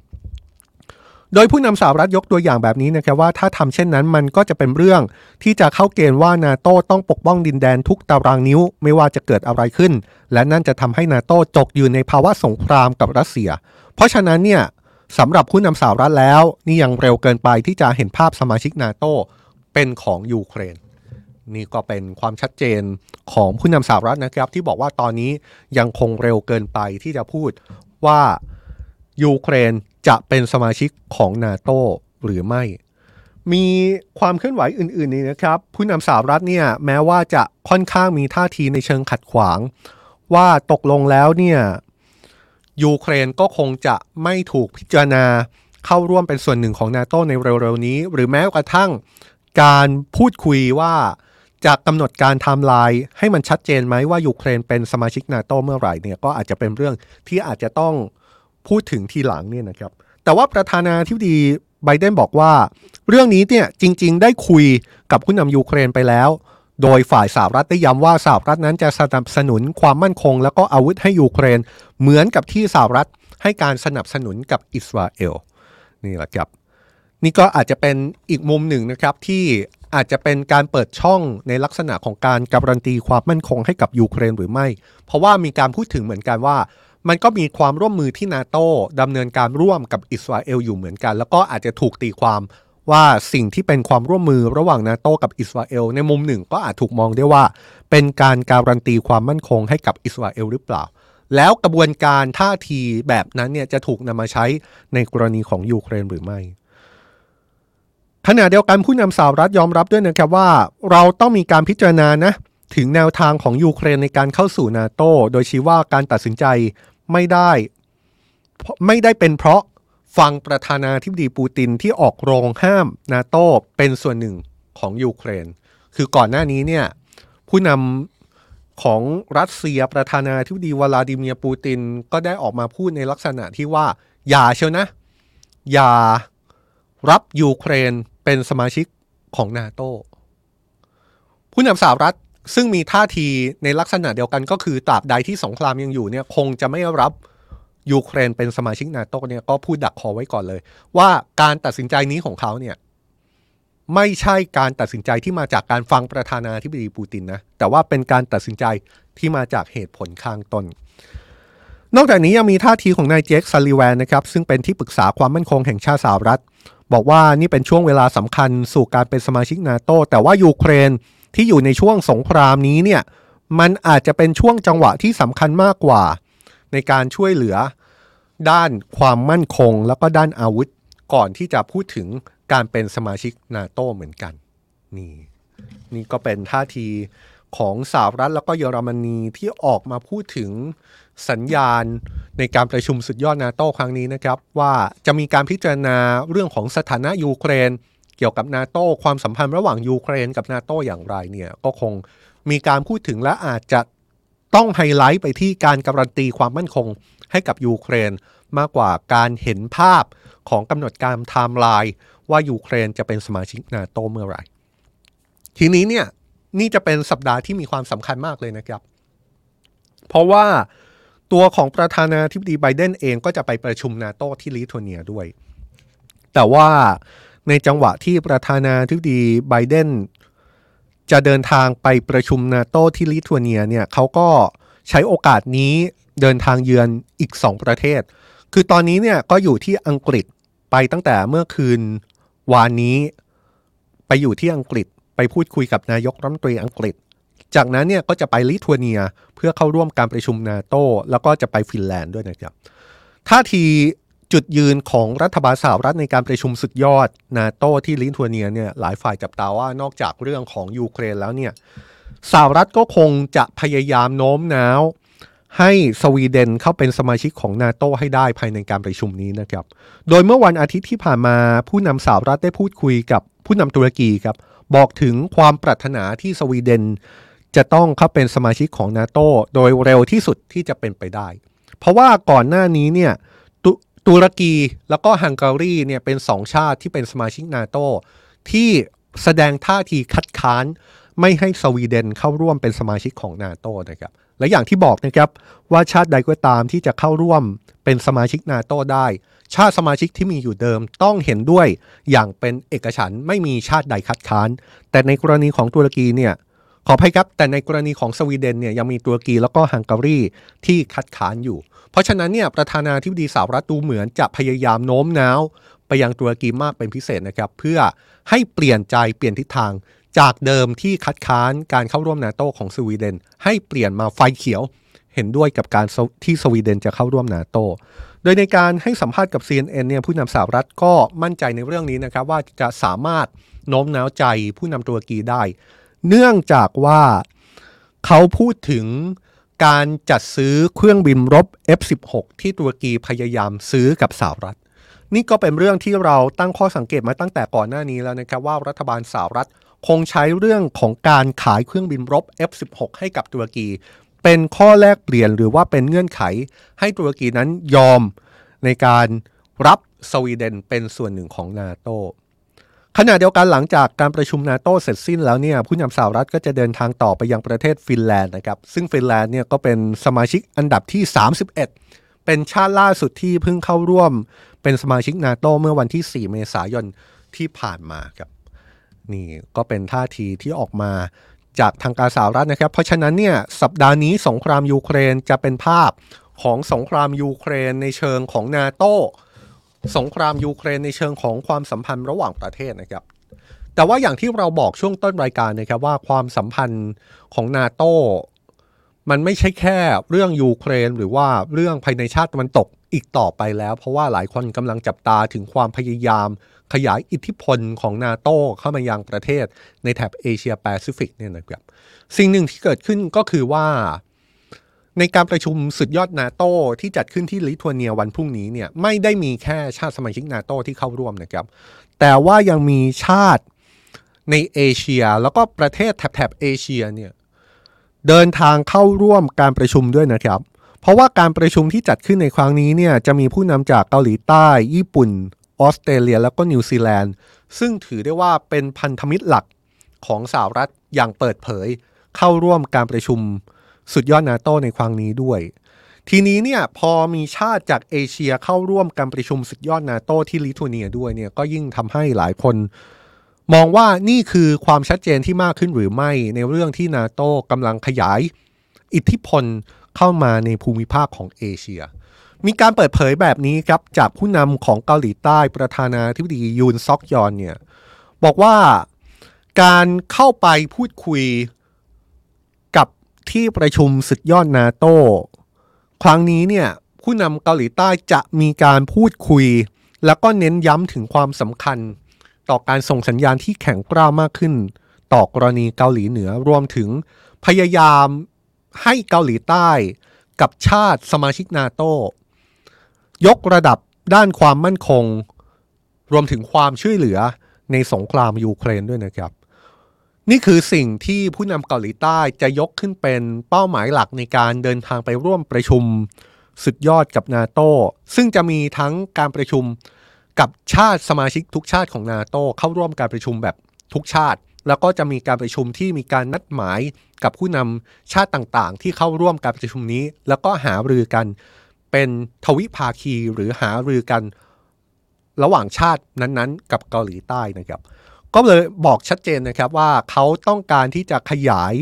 โดยผู้นำสหรัฐยกตัวอย่างแบบนี้นะครับว่าถ้าทำเช่นนั้นมันก็จะเป็นเรื่องที่จะเข้าเกณฑ์ว่านาโต้ต้องปกป้องดินแดนทุกตารางนิ้ว ไม่ว่าจะเกิดอะไรขึ้น และนั่นจะทำให้นาโต้จกอยู่ในภาวะสงครามกับรัสเซีย เพราะฉะนั้นเนี่ยสำหรับผู้นำสหรัฐแล้ว นี่ยังเร็วเกินไปที่จะเห็นภาพสมาชิกนาโตเป็นของยูเครนนี่ก็เป็นความชัดเจนของผู้นำสหรัฐนะครับ ที่บอกว่าตอนนี้ยังคงเร็วเกินไปที่จะพูดว่ายูเครน จะเป็นสมาชิกของนาโตหรือไม่ มีความเคลื่อนไหวอื่นๆนี่นะครับ ผู้นำสหรัฐเนี่ยแม้ว่าจะค่อนข้างมีท่าทีในเชิงขัดขวาง ว่าตกลงแล้วเนี่ยยูเครนก็คงจะไม่ถูกพิจารณาเข้าร่วมเป็นส่วนหนึ่งของนาโตในเร็วๆนี้ หรือแม้กระทั่งการพูดคุยว่าจะกำหนดการไทม์ไลน์ให้มันชัดเจนไหมว่ายูเครนเป็นสมาชิกนาโตเมื่อไหร่เนี่ยก็อาจจะเป็นเรื่องที่อาจจะต้อง พูดถึงทีหลังเนี่ยนะครับ แต่ว่าประธานาธิบดีไบเดนบอกว่า เรื่องนี้เนี่ยจริง ๆ ได้คุยกับผู้นำยูเครนไปแล้ว โดยฝ่ายสหรัฐได้ย้ำว่าสหรัฐนั้นจะสนับสนุนความมั่นคง แล้วก็อาวุธให้ยูเครน เหมือนกับที่สหรัฐให้การสนับสนุนกับอิสราเอลนี่แหละครับนี่ก็อาจจะเป็นอีกมุมหนึ่งนะครับที่อาจจะเป็นการเปิดช่องในลักษณะของการการันตีความมั่นคงให้กับยูเครนหรือไม่ เพราะว่ามีการพูดถึงเหมือนกันว่า มันก็มีความร่วมมือที่นาโต้ดำเนินการร่วมกับอิสราเอลอยู่เหมือนกัน แล้วก็อาจจะถูกตีความว่าสิ่งที่เป็นความร่วมมือระหว่างนาโต้กับอิสราเอลในมุมหนึ่งก็อาจถูกมองได้ว่า เป็นการการันตีความมั่นคงให้กับอิสราเอลหรือเปล่า แล้วกระบวนการท่าทีแบบนั้นเนี่ยจะถูกนำมาใช้ในกรณีของยูเครนหรือไม่ขณะเดียวกันผู้นำสหรัฐยอมรับด้วยนะครับว่า เราต้องมีการพิจารณานะ ถึงแนวทางของยูเครนในการเข้าสู่นาโตโดยชี้ว่าการตัดสินใจไม่ได้ไม่ได้เป็นเพราะฟังประธานาธิบดีปูตินที่ออกโรงห้ามนาโตเป็นส่วนหนึ่งของยูเครน คือก่อนหน้านี้เนี่ยผู้นำของรัสเซียประธานาธิบดีวลาดิเมียร์ปูตินก็ได้ออกมาพูดในลักษณะที่ว่า อย่าเชียวนะ อย่ารับยูเครนเป็นสมาชิกของนาโตผู้นำสหรัฐ ซึ่งมีท่าทีในลักษณะเดียวกันก็คือตราบใดที่สงครามยังอยู่เนี่ยคงจะไม่รับยูเครนเป็นสมาชิกนาโตเนี่ยก็พูดดักคอไว้ก่อนเลย ว่าการตัดสินใจนี้ของเขาเนี่ยไม่ใช่การตัดสินใจที่มาจากการฟังประธานาธิบดีปูตินนะแต่ว่าเป็นการตัดสินใจที่มาจากเหตุผลข้างต้นนอกจากนี้ยังมีท่าทีของนายเจคซัลลิแวนนะครับซึ่งเป็นที่ปรึกษาความมั่นคงแห่งชาติสหรัฐ บอกว่านี่เป็นช่วงเวลาสำคัญสู่การเป็นสมาชิกนาโตแต่ว่ายูเครน ที่อยู่ในช่วงสงครามนี้เนี่ยมันอาจจะเป็นช่วงจังหวะที่สำคัญมากกว่า ในการช่วยเหลือด้านความมั่นคงแล้วก็ด้านอาวุธก่อนที่จะพูดถึงการเป็นสมาชิกนาโตเหมือนกัน นี่ นี่ก็เป็นท่าทีของสหรัฐแล้วก็เยอรมนีที่ออกมาพูดถึงสัญญาณในการประชุมสุดยอดนาโตครั้งนี้นะครับ ว่าจะมีการพิจารณาเรื่องของสถานะยูเครน เกี่ยวกับนาโต้ความสัมพันธ์ระหว่างยูเครนกับนาโต้อย่างไรเนี่ยก็คงมีการพูดถึงและอาจจะต้องไฮไลท์ไปที่การการันตีความมั่นคงให้กับยูเครน มากกว่าการเห็นภาพของกำหนดการไทม์ไลน์ว่ายูเครนจะเป็นสมาชิกนาโตเมื่อไหร่ ทีนี้เนี่ยนี่จะเป็นสัปดาห์ที่มีความสำคัญมากเลยนะครับ เพราะว่าตัวของประธานาธิบดีไบเดนเองก็จะไปประชุมนาโตที่ลิทัวเนียด้วย แต่ว่า ในจังหวะที่ประธานาธิบดีไบเดนจะเดินทางไปประชุมนาโตที่ลิทัวเนียเนี่ยเขาก็ใช้โอกาสนี้เดินทางเยือนอีก 2 ประเทศ คือตอนนี้เนี่ยก็อยู่ที่อังกฤษไปตั้งแต่เมื่อคืนวานนี้ไปอยู่ที่อังกฤษไปพูดคุยกับนายกรัฐมนตรีอังกฤษ จากนั้นเนี่ยก็จะไปลิทัวเนียเพื่อเข้าร่วมการประชุมนาโตแล้วก็จะไปฟินแลนด์ด้วยนะครับท่าที จุดยืนของรัฐบาลสหรัฐในการประชุมสุดยอดนาโต้ที่ลิทัวเนียเนี่ยหลายฝ่ายจับตาว่านอกจากเรื่องของยูเครนแล้วเนี่ยสหรัฐก็คงจะพยายามโน้มน้าว ให้สวีเดนเข้าเป็นสมาชิกของนาโตให้ได้ภายในการประชุมนี้นะครับ โดยเมื่อวันอาทิตย์ที่ผ่านมาผู้นำสหรัฐได้พูดคุยกับผู้นำตุรกีครับบอกถึงความปรารถนาที่สวีเดน จะต้องเข้าเป็นสมาชิกของนาโตโดยเร็วที่สุดที่จะเป็นไปได้ เพราะว่าก่อนหน้านี้เนี่ย ตุรกีแล้วก็ฮังการีเนี่ยเป็นสองชาติที่เป็นสมาชิกนาโตที่แสดงท่าทีคัดค้านไม่ให้สวีเดนเข้าร่วมเป็นสมาชิกของนาโตนะครับและอย่างที่บอกนะครับว่าชาติใดก็ตามที่จะเข้าร่วมเป็นสมาชิกนาโตได้ ชาติสมาชิกที่มีอยู่เดิมต้องเห็นด้วยอย่างเป็นเอกฉันไม่มีชาติใดคัดค้าน แต่ในกรณีของตุรกีเนี่ยขออภัยครับแต่ในกรณีของสวีเดนเนี่ยยังมีตุรกีแล้วก็ฮังการีที่คัดค้านอยู่ เพราะฉะนั้นเนี่ยประธานาธิบดีสหรัฐดูเหมือนจะพยายามโน้มน้าว ไปยังตุรกีมากเป็นพิเศษนะครับ เพื่อให้เปลี่ยนใจเปลี่ยนทิศทางจากเดิมที่คัดค้านการเข้าร่วมนาโตของสวีเดน ให้เปลี่ยนมาไฟเขียวเห็นด้วยกับการที่สวีเดนจะเข้าร่วมนาโต โดยในการให้สัมภาษณ์กับ CNN เนี่ยผู้นำสหรัฐก็มั่นใจในเรื่องนี้นะครับ ว่าจะสามารถโน้มน้าวใจผู้นำตุรกีได้ เนื่องจากว่าเขาพูดถึง การจัดซื้อเครื่องบินรบ F16 ที่ตุรกีพยายามซื้อกับสหรัฐ นี่ก็เป็นเรื่องที่เราตั้งข้อสังเกตมาตั้งแต่ก่อนหน้านี้แล้วนะครับว่ารัฐบาลสหรัฐคงใช้เรื่องของการขายเครื่องบินรบ F16 ให้กับตุรกี เป็นข้อแลกเปลี่ยนหรือว่าเป็นเงื่อนไข ให้ตุรกีนั้นยอมในการรับสวีเดนเป็นส่วนหนึ่งของนาโต ขณะเดียวกันหลังจากการประชุมนาโตเสร็จสิ้นแล้วเนี่ยผู้นำสหรัฐก็จะเดินทางต่อไปยังประเทศฟินแลนด์นะครับซึ่งฟินแลนด์เนี่ยก็เป็นสมาชิกอันดับที่ 31 เป็นชาติล่าสุดที่เพิ่งเข้าร่วม เป็นสมาชิกนาโตเมื่อวันที่ 4 เมษายนที่ผ่านมาครับนี่ก็เป็นท่าทีที่ออกมาจากทางการสหรัฐนะครับ เพราะฉะนั้นเนี่ยสัปดาห์นี้สงครามยูเครนจะเป็นภาพของสงครามยูเครนในเชิงของนาโต สงครามยูเครนในเชิงของความสัมพันธ์ระหว่างประเทศนะครับ แต่ว่าอย่างที่เราบอกช่วงต้นรายการนะครับว่าความสัมพันธ์ของนาโตมันไม่ใช่แค่เรื่องยูเครนหรือว่าเรื่องภายในชาติตะวันตกอีกต่อไปแล้ว เพราะว่าหลายคนกำลังจับตาถึงความพยายามขยายอิทธิพลของนาโตเข้ามายังประเทศในแถบเอเชียแปซิฟิกเนี่ยนะครับ สิ่งหนึ่งที่เกิดขึ้นก็คือว่า ในการประชุมสุดยอดนาโตที่จัดขึ้นที่ลิทัวเนียวันพรุ่งนี้เนี่ยไม่ได้มีแค่ชาติสมาชิกนาโตที่เข้าร่วมนะครับ แต่ว่ายังมีชาติในเอเชียแล้วก็ประเทศแถบแถบเอเชียเนี่ยเดินทางเข้าร่วมการประชุมด้วยนะครับ เพราะว่าการประชุมที่จัดขึ้นในครั้งนี้เนี่ยจะมีผู้นำจากเกาหลีใต้ ญี่ปุ่น ออสเตรเลีย แล้วก็นิวซีแลนด์ ซึ่งถือได้ว่าเป็นพันธมิตรหลักของสหรัฐอย่างเปิดเผย เข้าร่วมการประชุม สุดยอดนาโตในครั้งนี้ด้วย ทีนี้เนี่ยพอมีชาติจากเอเชียเข้าร่วมการประชุมสุดยอดนาโตที่ลิทัวเนียด้วยเนี่ยก็ยิ่งทำให้หลายคน มองว่านี่คือความชัดเจนที่มากขึ้นหรือไม่ในเรื่องที่นาโตกำลังขยาย อิทธิพลเข้ามาในภูมิภาคของเอเชีย มีการเปิดเผยแบบนี้ครับจากผู้นำของเกาหลีใต้ประธานาธิบดียูนซอกยอนเนี่ยบอกว่าการเข้าไปพูดคุย ที่ประชุมสุดยอดนาโต้ครั้งนี้เนี่ยผู้นำเกาหลีใต้จะมีการพูดคุย แล้วก็เน้นย้ำถึงความสำคัญ ต่อการส่งสัญญาณที่แข็งกร้าวมากขึ้น ต่อกรณีเกาหลีเหนือรวมถึงพยายามให้เกาหลีใต้กับชาติสมาชิกนาโต้ยกระดับด้านความมั่นคง รวมถึงความช่วยเหลือในสงครามยูเครนด้วยนะครับ นี่คือสิ่งที่ผู้นำเกาหลีใต้จะยกขึ้นเป็นเป้าหมายหลักในการเดินทางไปร่วมประชุมสุดยอดกับนาโตซึ่งจะมีทั้งการประชุมกับชาติสมาชิกทุกชาติของนาโตเข้าร่วมการประชุมแบบทุกชาติ แล้วก็จะมีการประชุมที่มีการนัดหมายกับผู้นำชาติต่างๆ ที่เข้าร่วมการประชุมนี้ แล้วก็หารือกันเป็นทวิภาคีหรือหารือกันระหว่างชาตินั้นๆ กับเกาหลีใต้นะครับ ก็เลยบอกชัดเจนนะครับว่าเขาต้องการที่จะขยาย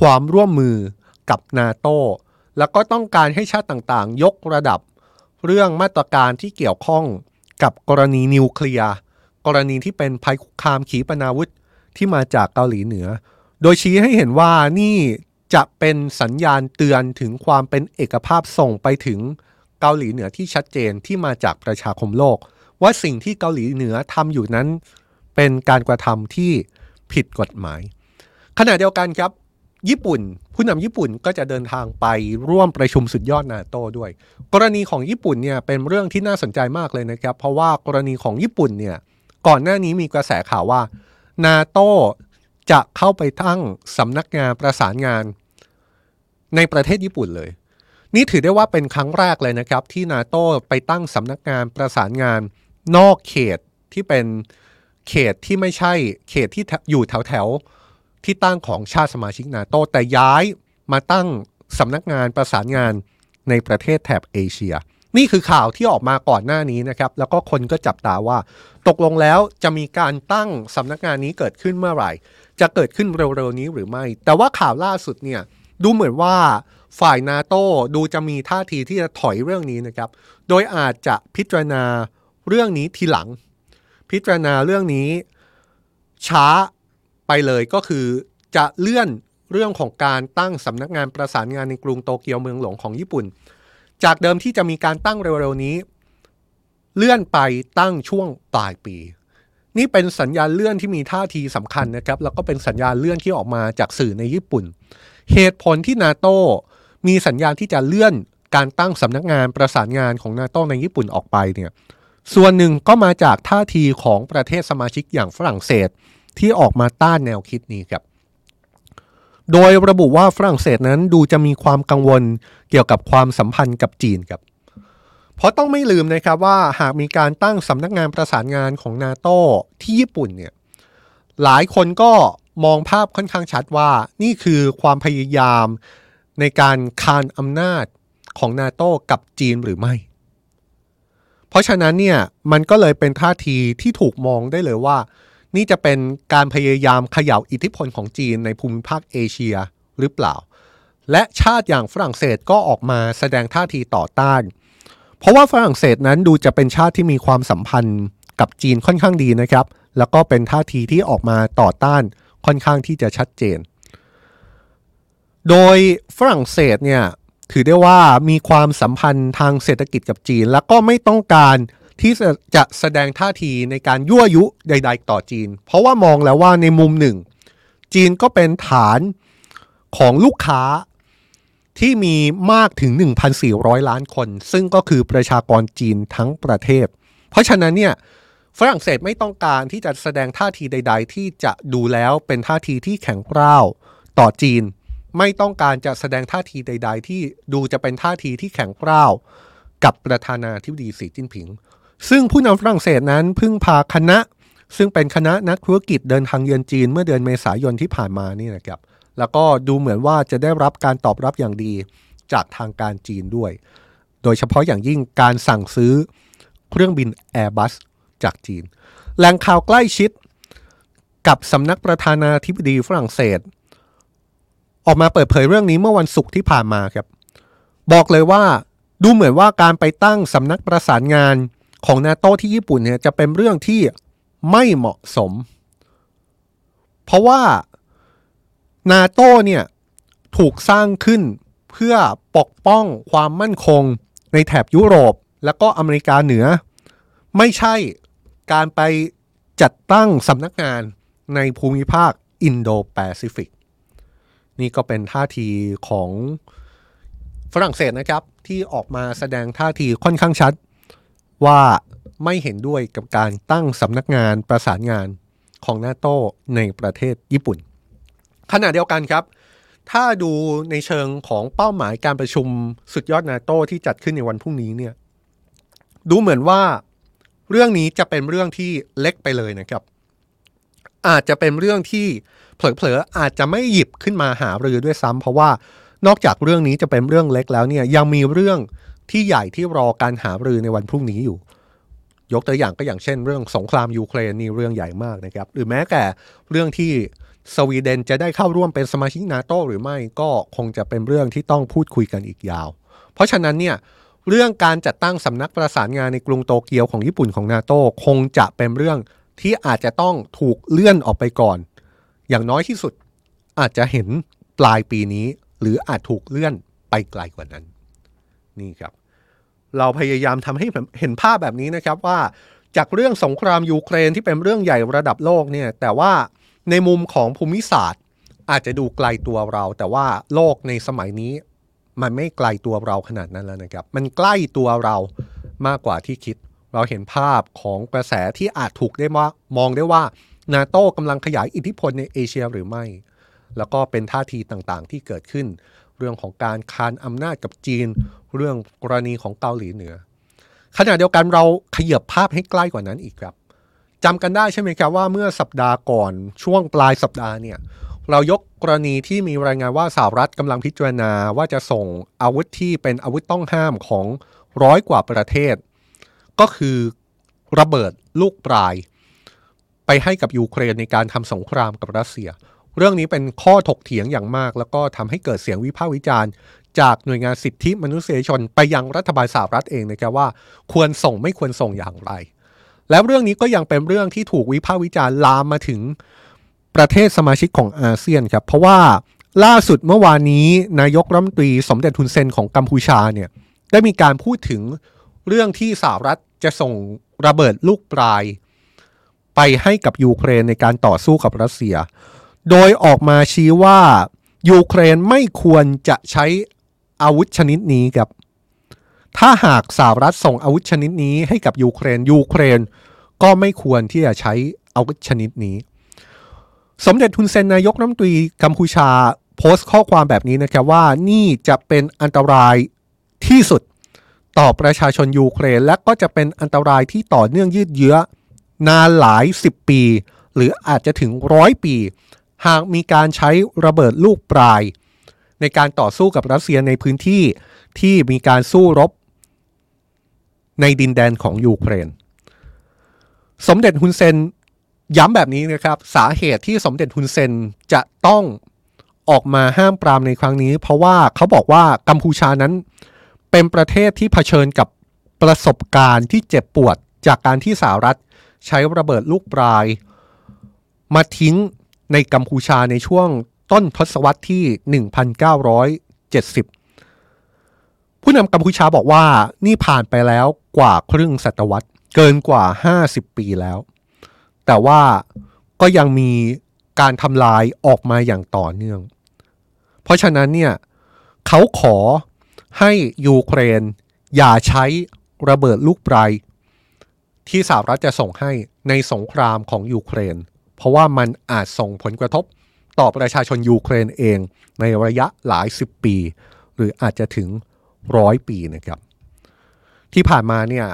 ความร่วมมือกับนาโตแล้วก็ต้องการให้ชาติต่างๆ ยกระดับเรื่องมาตรการที่เกี่ยวข้องกับกรณีนิวเคลียร์กรณีที่เป็นภัยคุกคามขีปนาวุธที่มาจากเกาหลีเหนือ โดยชี้ให้เห็นว่านี่จะเป็นสัญญาณเตือนถึงความเป็นเอกภาพส่งไปถึงเกาหลีเหนือที่ชัดเจนที่มาจากประชาคมโลก ว่าสิ่งที่เกาหลีเหนือทำอยู่นั้น เป็นการกระทำที่ผิดกฎหมาย ขณะเดียวกันครับ ญี่ปุ่น ผู้นำญี่ปุ่นก็จะเดินทางไปร่วมประชุมสุดยอดนาโตด้วย กรณีของญี่ปุ่นเนี่ยเป็นเรื่องที่น่าสนใจมากเลยนะครับ เพราะว่ากรณีของญี่ปุ่นเนี่ยก่อนหน้านี้มีกระแสข่าวว่านาโตจะเข้าไปตั้งสำนักงานประสานงานในประเทศญี่ปุ่นเลย นี่ถือได้ว่าเป็นครั้งแรกเลยนะครับ ที่นาโตไปตั้งสำนักงานประสานงานนอกเขตที่เป็น เขตที่ไม่ใช่เขตที่อยู่แถวแถวที่ตั้งของชาติสมาชิกนาโตแต่ย้ายมาตั้งสำนักงานประสานงานในประเทศแถบเอเชีย นี่คือข่าวที่ออกมาก่อนหน้านี้นะครับ แล้วก็คนก็จับตาว่า ตกลงแล้วจะมีการตั้งสำนักงานนี้เกิดขึ้นเมื่อไหร่ จะเกิดขึ้นเร็วๆนี้หรือไม่ แต่ว่าข่าวล่าสุดเนี่ยดูเหมือนว่าฝ่ายนาโตดูจะมีท่าทีที่จะถอยเรื่องนี้นะครับ โดยอาจจะพิจารณาเรื่องนี้ทีหลัง พิจารณาเรื่องนี้ช้าไปเลยก็คือจะเลื่อนเรื่องของการตั้งสำนักงานประสานงานในกรุงโตเกียวเมืองหลวงของญี่ปุ่น จากเดิมที่จะมีการตั้งเร็วๆนี้ เลื่อนไปตั้งช่วงปลายปี นี่เป็นสัญญาณเลื่อนที่มีท่าทีสำคัญนะครับ แล้วก็เป็นสัญญาณเลื่อนที่ออกมาจากสื่อในญี่ปุ่น เหตุผลที่นาโตมีสัญญาณที่จะเลื่อนการตั้งสำนักงานประสานงานของนาโตในญี่ปุ่นออกไปเนี่ย ส่วนหนึ่งก็มาจากท่าทีของประเทศสมาชิกอย่างฝรั่งเศสที่ออกมาต้านแนวคิดนี้ครับ โดยระบุว่าฝรั่งเศสนั้นดูจะมีความกังวลเกี่ยวกับความสัมพันธ์กับจีนครับ เพราะต้องไม่ลืมนะครับว่าหากมีการตั้งสำนักงานประสานงานของนาโตที่ญี่ปุ่นเนี่ยหลายคนก็มองภาพค่อนข้างชัดว่านี่คือความพยายามในการคานอำนาจของนาโตกับจีนหรือไม่ ราะฉะนั้นเนี่ยมันก็เลยเป็นท่าทีที่ถูกมองได้เลยว่า นี่จะเป็นการพยายามเขย่าอิทธิพลของจีนในภูมิภาคเอเชียหรือเปล่า และชาติอย่างฝรั่งเศสก็ออกมาแสดงท่าทีต่อต้าน เพราะว่าฝรั่งเศสนั้นดูจะเป็นชาติที่มีความสัมพันธ์กับจีนค่อนข้างดีนะครับ แล้วก็เป็นท่าทีที่ออกมาต่อต้านค่อนข้างที่จะชัดเจน โดยฝรั่งเศสเนี่ย ถือได้ว่ามีความสัมพันธ์ทางเศรษฐกิจกับจีน แล้วก็ไม่ต้องการที่จะแสดงท่าทีในการยั่วยุใด ๆ ต่อจีน เพราะว่ามองแล้วว่าในมุมหนึ่ง จีนก็เป็นฐานของลูกค้าที่มีมากถึง 1,400 ล้านคน ซึ่งก็คือประชากรจีนทั้งประเทศ เพราะฉะนั้นเนี่ยฝรั่งเศสไม่ต้องการที่จะแสดงท่าทีใด ๆ ที่จะดูแล้วเป็นท่าทีที่แข็งกร้าวต่อจีน ไม่ต้องการจะแสดงท่าทีใด ๆ ที่ดูจะเป็นท่าทีที่แข็งกร้าวกับประธานาธิบดีสีจิ้นผิง ซึ่งผู้นำฝรั่งเศสนั้นพึ่งพาคณะ ซึ่งเป็นคณะนักธุรกิจเดินทางเยือนจีนเมื่อเดือนเมษายนที่ผ่านมานี่นะครับ แล้วก็ดูเหมือนว่าจะได้รับการตอบรับอย่างดีจากทางการจีนด้วย โดยเฉพาะอย่างยิ่งการสั่งซื้อเครื่องบิน Airbus จากจีน แหล่งข่าวใกล้ชิดกับสำนักประธานาธิบดีฝรั่งเศส ออกมาเปิดเผยเรื่องนี้เมื่อวันศุกร์ที่ผ่านมาครับ บอกเลยว่าดูเหมือนว่าการไปตั้งสำนักประสานงานของนาโตที่ญี่ปุ่นเนี่ยจะเป็นเรื่องที่ไม่เหมาะสม เพราะว่านาโตเนี่ยถูกสร้างขึ้นเพื่อปกป้องความมั่นคงในแถบยุโรปและก็อเมริกาเหนือ ไม่ใช่การไปจัดตั้งสำนักงานในภูมิภาคอินโดแปซิฟิก นี่ก็เป็นท่าทีของฝรั่งเศสนะครับ ที่ออกมาแสดงท่าทีค่อนข้างชัด ว่าไม่เห็นด้วยกับการตั้งสำนักงานประสานงานของนาโตในประเทศญี่ปุ่น ขณะเดียวกันครับ ถ้าดูในเชิงของเป้าหมายการประชุมสุดยอดนาโตที่จัดขึ้นในวันพรุ่งนี้เนี่ยดูเหมือนว่าเรื่องนี้จะเป็นเรื่องที่เล็กไปเลยนะครับ อาจจะเป็นเรื่องที่ เผลอๆอาจจะไม่หยิบขึ้นมาหารือด้วยซ้ำเพราะว่านอกจากเรื่องนี้จะเป็นเรื่องเล็กแล้วเนี่ยยังมีเรื่องที่ใหญ่ที่รอการหารือในวันพรุ่งนี้อยู่ ยกตัวอย่างก็อย่างเช่น เรื่องสงครามยูเครนนี่เรื่องใหญ่มากนะครับ หรือแม้แต่เรื่องที่สวีเดนจะได้เข้าร่วมเป็นสมาชิกนาโตหรือไม่ก็คงจะเป็นเรื่องที่ต้องพูดคุยกันอีกยาว เพราะฉะนั้นเนี่ยเรื่องการจัดตั้งสำนักประสานงานในกรุงโตเกียวของญี่ปุ่นของนาโตคงจะเป็นเรื่องที่อาจจะต้องถูกเลื่อนออกไปก่อน อย่างน้อยที่สุดอาจจะเห็นปลายปีนี้ หรืออาจถูกเลื่อนไปไกลกว่านั้น นี่ครับ เราพยายามทำให้เห็นภาพแบบนี้นะครับว่าจากเรื่องสงครามยูเครนที่เป็นเรื่องใหญ่ระดับโลกเนี่ยแต่ว่าในมุมของภูมิศาสตร์ อาจจะดูไกลตัวเรา แต่ว่าโลกในสมัยนี้ มันไม่ไกลตัวเราขนาดนั้นแล้วนะครับ มันใกล้ตัวเรามากกว่าที่คิด เราเห็นภาพของกระแสที่อาจถูกได้ว่ามองได้ว่า นาโต้กำลังขยายอิทธิพลในเอเชียหรือไม่ แล้วก็เป็นท่าทีต่างๆ ที่เกิดขึ้น เรื่องของการคานอำนาจกับจีน เรื่องกรณีของเกาหลีเหนือ ขณะเดียวกันเราขยับภาพให้ใกล้กว่านั้นอีกครับจำกันได้ใช่ไหมครับว่าเมื่อสัปดาห์ก่อนช่วงปลายสัปดาห์เนี่ยเรายกกรณีที่มีรายงานว่าสหรัฐกำลังพิจารณาว่าจะส่งอาวุธที่เป็นอาวุธต้องห้ามของร้อยกว่าประเทศ ก็คือระเบิดลูกปลาย ไปให้กับยูเครนในการทำสงครามกับรัสเซีย เรื่องนี้เป็นข้อถกเถียงอย่างมาก แล้วก็ทำให้เกิดเสียงวิพากษ์วิจารณ์ จากหน่วยงานสิทธิมนุษยชน ไปยังรัฐบาลสหรัฐเองนะครับว่า ควรส่งไม่ควรส่งอย่างไร แล้วเรื่องนี้ก็ยังเป็นเรื่องที่ถูกวิพากษ์วิจารณ์ลามมาถึงประเทศสมาชิกของอาเซียนครับเพราะว่าล่าสุดเมื่อวานนี้นายกรัฐมนตรีสมเด็จทุนเซนของกัมพูชาเนี่ยได้มีการพูดถึงเรื่องที่สหรัฐจะส่งระเบิดลูกปลาย ไปให้กับยูเครนในการต่อสู้กับรัสเซีย โดยออกมาชี้ว่ายูเครนไม่ควรจะใช้อาวุธชนิดนี้ครับ ถ้าหากสหรัฐส่งอาวุธชนิดนี้ให้กับยูเครนยูเครนก็ไม่ควรที่จะใช้อาวุธชนิดนี้ สมเด็จทุนเซนนายกรัฐมนตรีกัมพูชาโพสต์ข้อความแบบนี้นะครับว่านี่จะเป็นอันตรายที่สุดต่อประชาชนยูเครน และก็จะเป็นอันตรายที่ต่อเนื่องยืดเยื้อ นานหลายสิบปี หรืออาจจะถึงร้อยปี หากมีการใช้ระเบิดลูกปลาย ในการต่อสู้กับรัสเซียในพื้นที่ที่มีการสู้รบ ในดินแดนของยูเครน สมเด็จฮุนเซนย้ำแบบนี้นะครับ สาเหตุที่สมเด็จฮุนเซนจะต้องออกมาห้ามปรามในครั้งนี้ เพราะว่าเขาบอกว่ากัมพูชานั้น เป็นประเทศที่เผชิญกับประสบการณ์ที่เจ็บปวดจากการที่สหรัฐ ใช้ระเบิดลูกปลาย มาทิ้งในกัมพูชาในช่วงต้นทศวรรษที่ 1970 ผู้นำกัมพูชาบอกว่านี่ผ่านไปแล้วกว่าครึ่งศตวรรษเกินกว่า 50 ปีแล้ว แต่ว่าก็ยังมีการทำลายออกมาอย่างต่อเนื่อง เพราะฉะนั้นเนี่ยเขาขอให้ยูเครน อย่าใช้ระเบิดลูกปลาย ที่สหรัฐจะส่งให้ในสงครามของยูเครน เพราะว่ามันอาจส่งผลกระทบต่อประชาชนยูเครนเองในระยะหลายสิบปี หรืออาจจะถึงร้อยปีนะครับ ที่ผ่านมาเนี่ย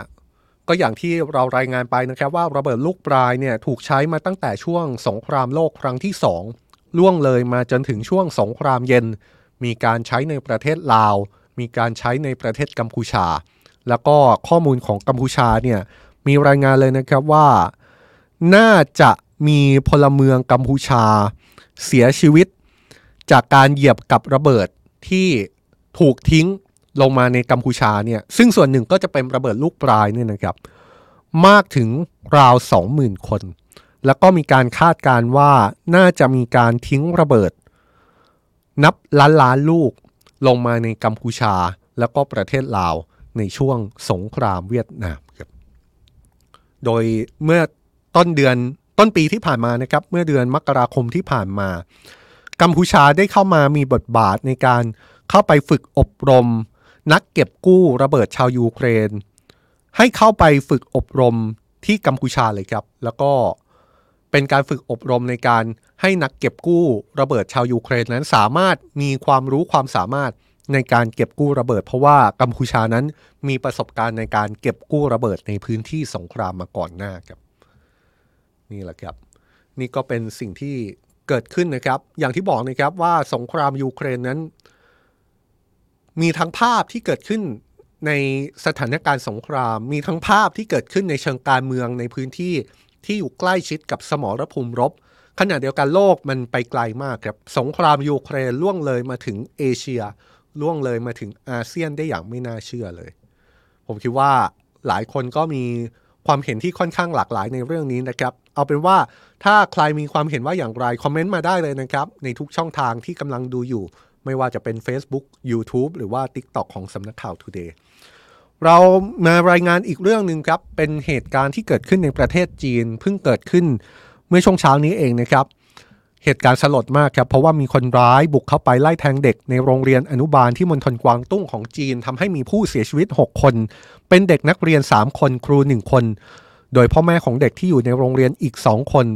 ก็อย่างที่เรารายงานไปนะครับว่าระเบิดลูกปลายเนี่ยถูกใช้มาตั้งแต่ช่วงสงครามโลกครั้งที่สองล่วงเลยมาจนถึงช่วงสงครามเย็น มีการใช้ในประเทศลาว มีการใช้ในประเทศกัมพูชา แล้วก็ข้อมูลของกัมพูชาเนี่ย มีรายงานเลยนะครับว่า น่าจะมีพลเมืองกัมพูชาเสียชีวิต จากการเหยียบกับระเบิดที่ถูกทิ้งลงมาในกัมพูชาเนี่ยซึ่งส่วนหนึ่งก็จะเป็นระเบิดลูกปลายเนี่ยนะครับ มากถึงราวสองหมื่นคน แล้วก็มีการคาดการว่าน่าจะมีการทิ้งระเบิด นับล้านล้านลูกลงมาในกัมพูชา แล้วก็ประเทศลาวในช่วงสงครามเวียดนาม โดยเมื่อต้นเดือนต้นปีที่ผ่านมานะครับ เมื่อเดือนมกราคมที่ผ่านมา กัมพูชาได้เข้ามามีบทบาทในการเข้าไปฝึกอบรม นักเก็บกู้ระเบิดชาวยูเครน ให้เข้าไปฝึกอบรมที่กัมพูชาเลยครับ แล้วก็เป็นการฝึกอบรมในการให้นักเก็บกู้ระเบิดชาวยูเครนนั้นสามารถมีความรู้ความสามารถ ในการเก็บกู้ระเบิด เพราะว่ากัมพูชานั้นมีประสบการณ์ในการเก็บกู้ระเบิดในพื้นที่สงครามมาก่อนหน้าครับ นี่แหละครับ นี่ก็เป็นสิ่งที่เกิดขึ้นนะครับ อย่างที่บอกนะครับว่าสงครามยูเครนนั้น มีทั้งภาพที่เกิดขึ้นในสถานการณ์สงคราม มีทั้งภาพที่เกิดขึ้นในเชิงการเมืองในพื้นที่ที่อยู่ใกล้ชิดกับสมรภูมิรบขณะเดียวกันโลกมันไปไกลมากครับสงครามยูเครนล่วงเลยมาถึงเอเชีย ล่วงเลยมาถึงอาเซียนได้อย่างไม่น่าเชื่อเลย ผมคิดว่าหลายคนก็มีความเห็นที่ค่อนข้างหลากหลายในเรื่องนี้นะครับ เอาเป็นว่าถ้าใครมีความเห็นว่าอย่างไร คอมเมนต์มาได้เลยนะครับ ในทุกช่องทางที่กำลังดูอยู่ ไม่ว่าจะเป็น Facebook YouTube หรือว่า TikTok ของสำนักข่าว Today เรามารายงานอีกเรื่องหนึ่งครับ เป็นเหตุการณ์ที่เกิดขึ้นในประเทศจีน เพิ่งเกิดขึ้นเมื่อช่วงเช้านี้เองนะครับ เหตุการณ์สลดมากครับ เพราะว่ามีคนร้ายบุกเข้าไปไล่แทงเด็กในโรงเรียนอนุบาลที่มณฑลกวางตุ้งของจีนทำให้มีผู้เสียชีวิต 6 คน เป็นเด็กนักเรียน 3 คนครู 1 คน โดยพ่อแม่ของเด็กที่อยู่ในโรงเรียนอีก 2 คน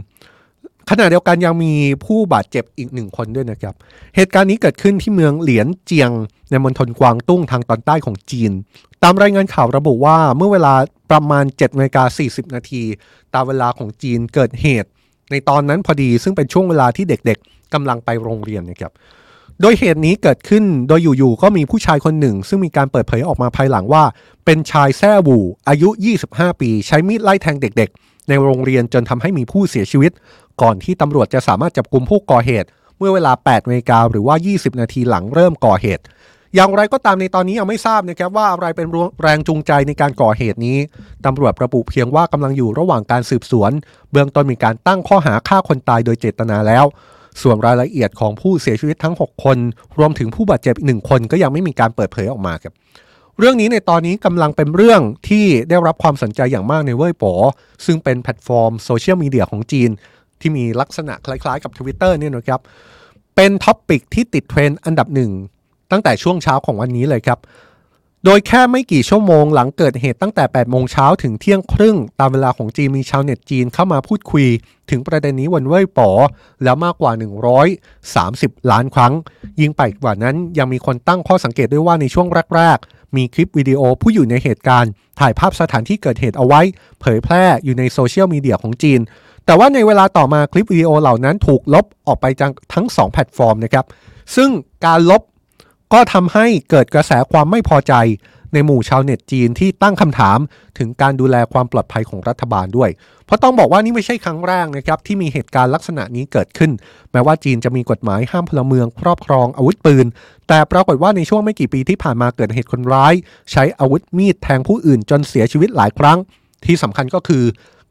ขณะเดียวกันยังมีผู้บาดเจ็บอีกหนึ่งคนด้วยนะครับ เหตุการณ์นี้เกิดขึ้นที่เมืองเหลียนเจียง ในมณฑลกวางตุ้งทางตอนใต้ของจีน ตามรายงานข่าวระบุว่าเมื่อเวลาประมาณ7นาฬิกา40นาทีตามเวลาของจีนเกิดเหตุ ในตอนนั้นพอดีซึ่งเป็นช่วงเวลาที่เด็กๆกำลังไปโรงเรียนนะครับโดยเหตุนี้เกิดขึ้นโดยอยู่ๆก็มีผู้ชายคนหนึ่ง ซึ่งมีการเปิดเผยออกมาภายหลังว่า เป็นชายแซ่บูอายุ 25 ปี ใช้มีดไล่แทงเด็กๆ ในโรงเรียนจนทำให้มีผู้เสียชีวิต ก่อนที่ตำรวจจะสามารถจับกลุ่มผู้ก่อเหตุ เมื่อเวลา8นาฬิกาหรือว่า 20 นาทีหลังเริ่มก่อเหตุ อย่างไรก็ตามในตอนนี้ยังไม่ทราบนะครับว่าอะไรเป็นแรงจูงใจในการก่อเหตุนี้ตำรวจระบุเพียงว่ากำลังอยู่ระหว่างการสืบสวน เบื้องต้นมีการตั้งข้อหาฆ่าคนตายโดยเจตนาแล้ว ส่วนรายละเอียดของผู้เสียชีวิตทั้ง 6 คน รวมถึงผู้บาดเจ็บอีกหนึ่งคนก็ยังไม่มีการเปิดเผยออกมาครับเรื่องนี้ในตอนนี้กำลังเป็นเรื่องที่ได้รับความสนใจอย่างมากในเว่ยป๋อซึ่งเป็นแพลตฟอร์มโซเชียลมีเดียของจีน ที่มีลักษณะคล้ายๆกับ Twitter เนี่ยนะครับเป็น topic ที่ติดเทรนด์อันดับหนึ่ง ตั้งแต่ช่วงเช้าของวันนี้เลยครับ โดยแค่ไม่กี่ชั่วโมงหลังเกิดเหตุตั้งแต่ 8 โมงเช้าถึงเที่ยงครึ่ง ตามเวลาของจีนมีชาวเน็ตจีนเข้ามาพูดคุย ถึงประเด็นนี้บนเว่ยป๋อแล้วมากกว่า 130 ล้านครั้ง ยิ่งไปกว่านั้นยังมีคนตั้งข้อสังเกตด้วยว่าในช่วงแรกๆมีคลิปวิดีโอผู้อยู่ในเหตุการณ์ ถ่ายภาพสถานที่เกิดเหตุเอาไว้ เผยแพร่อยู่ในโซเชียลมีเดียของจีน แต่ว่าในเวลาต่อมาคลิปวิดีโอเหล่านั้นถูกลบออกไปจากทั้ง 2 แพลตฟอร์มนะครับ ซึ่งการลบ ก็ทำให้เกิดกระแสความไม่พอใจ ในหมู่ชาวเน็ตจีนที่ตั้งคำถามถึงการดูแลความปลอดภัยของรัฐบาลด้วย เพราะต้องบอกว่านี่ไม่ใช่ครั้งแรกนะครับที่มีเหตุการณ์ลักษณะนี้เกิดขึ้น แม้ว่าจีนจะมีกฎหมายห้ามพลเมืองครอบครองอาวุธปืน แต่ปรากฏว่าในช่วงไม่กี่ปีที่ผ่านมาเกิดเหตุคนร้าย ใช้อาวุธมีดแทงผู้อื่นจนเสียชีวิตหลายครั้ง ที่สำคัญก็คือ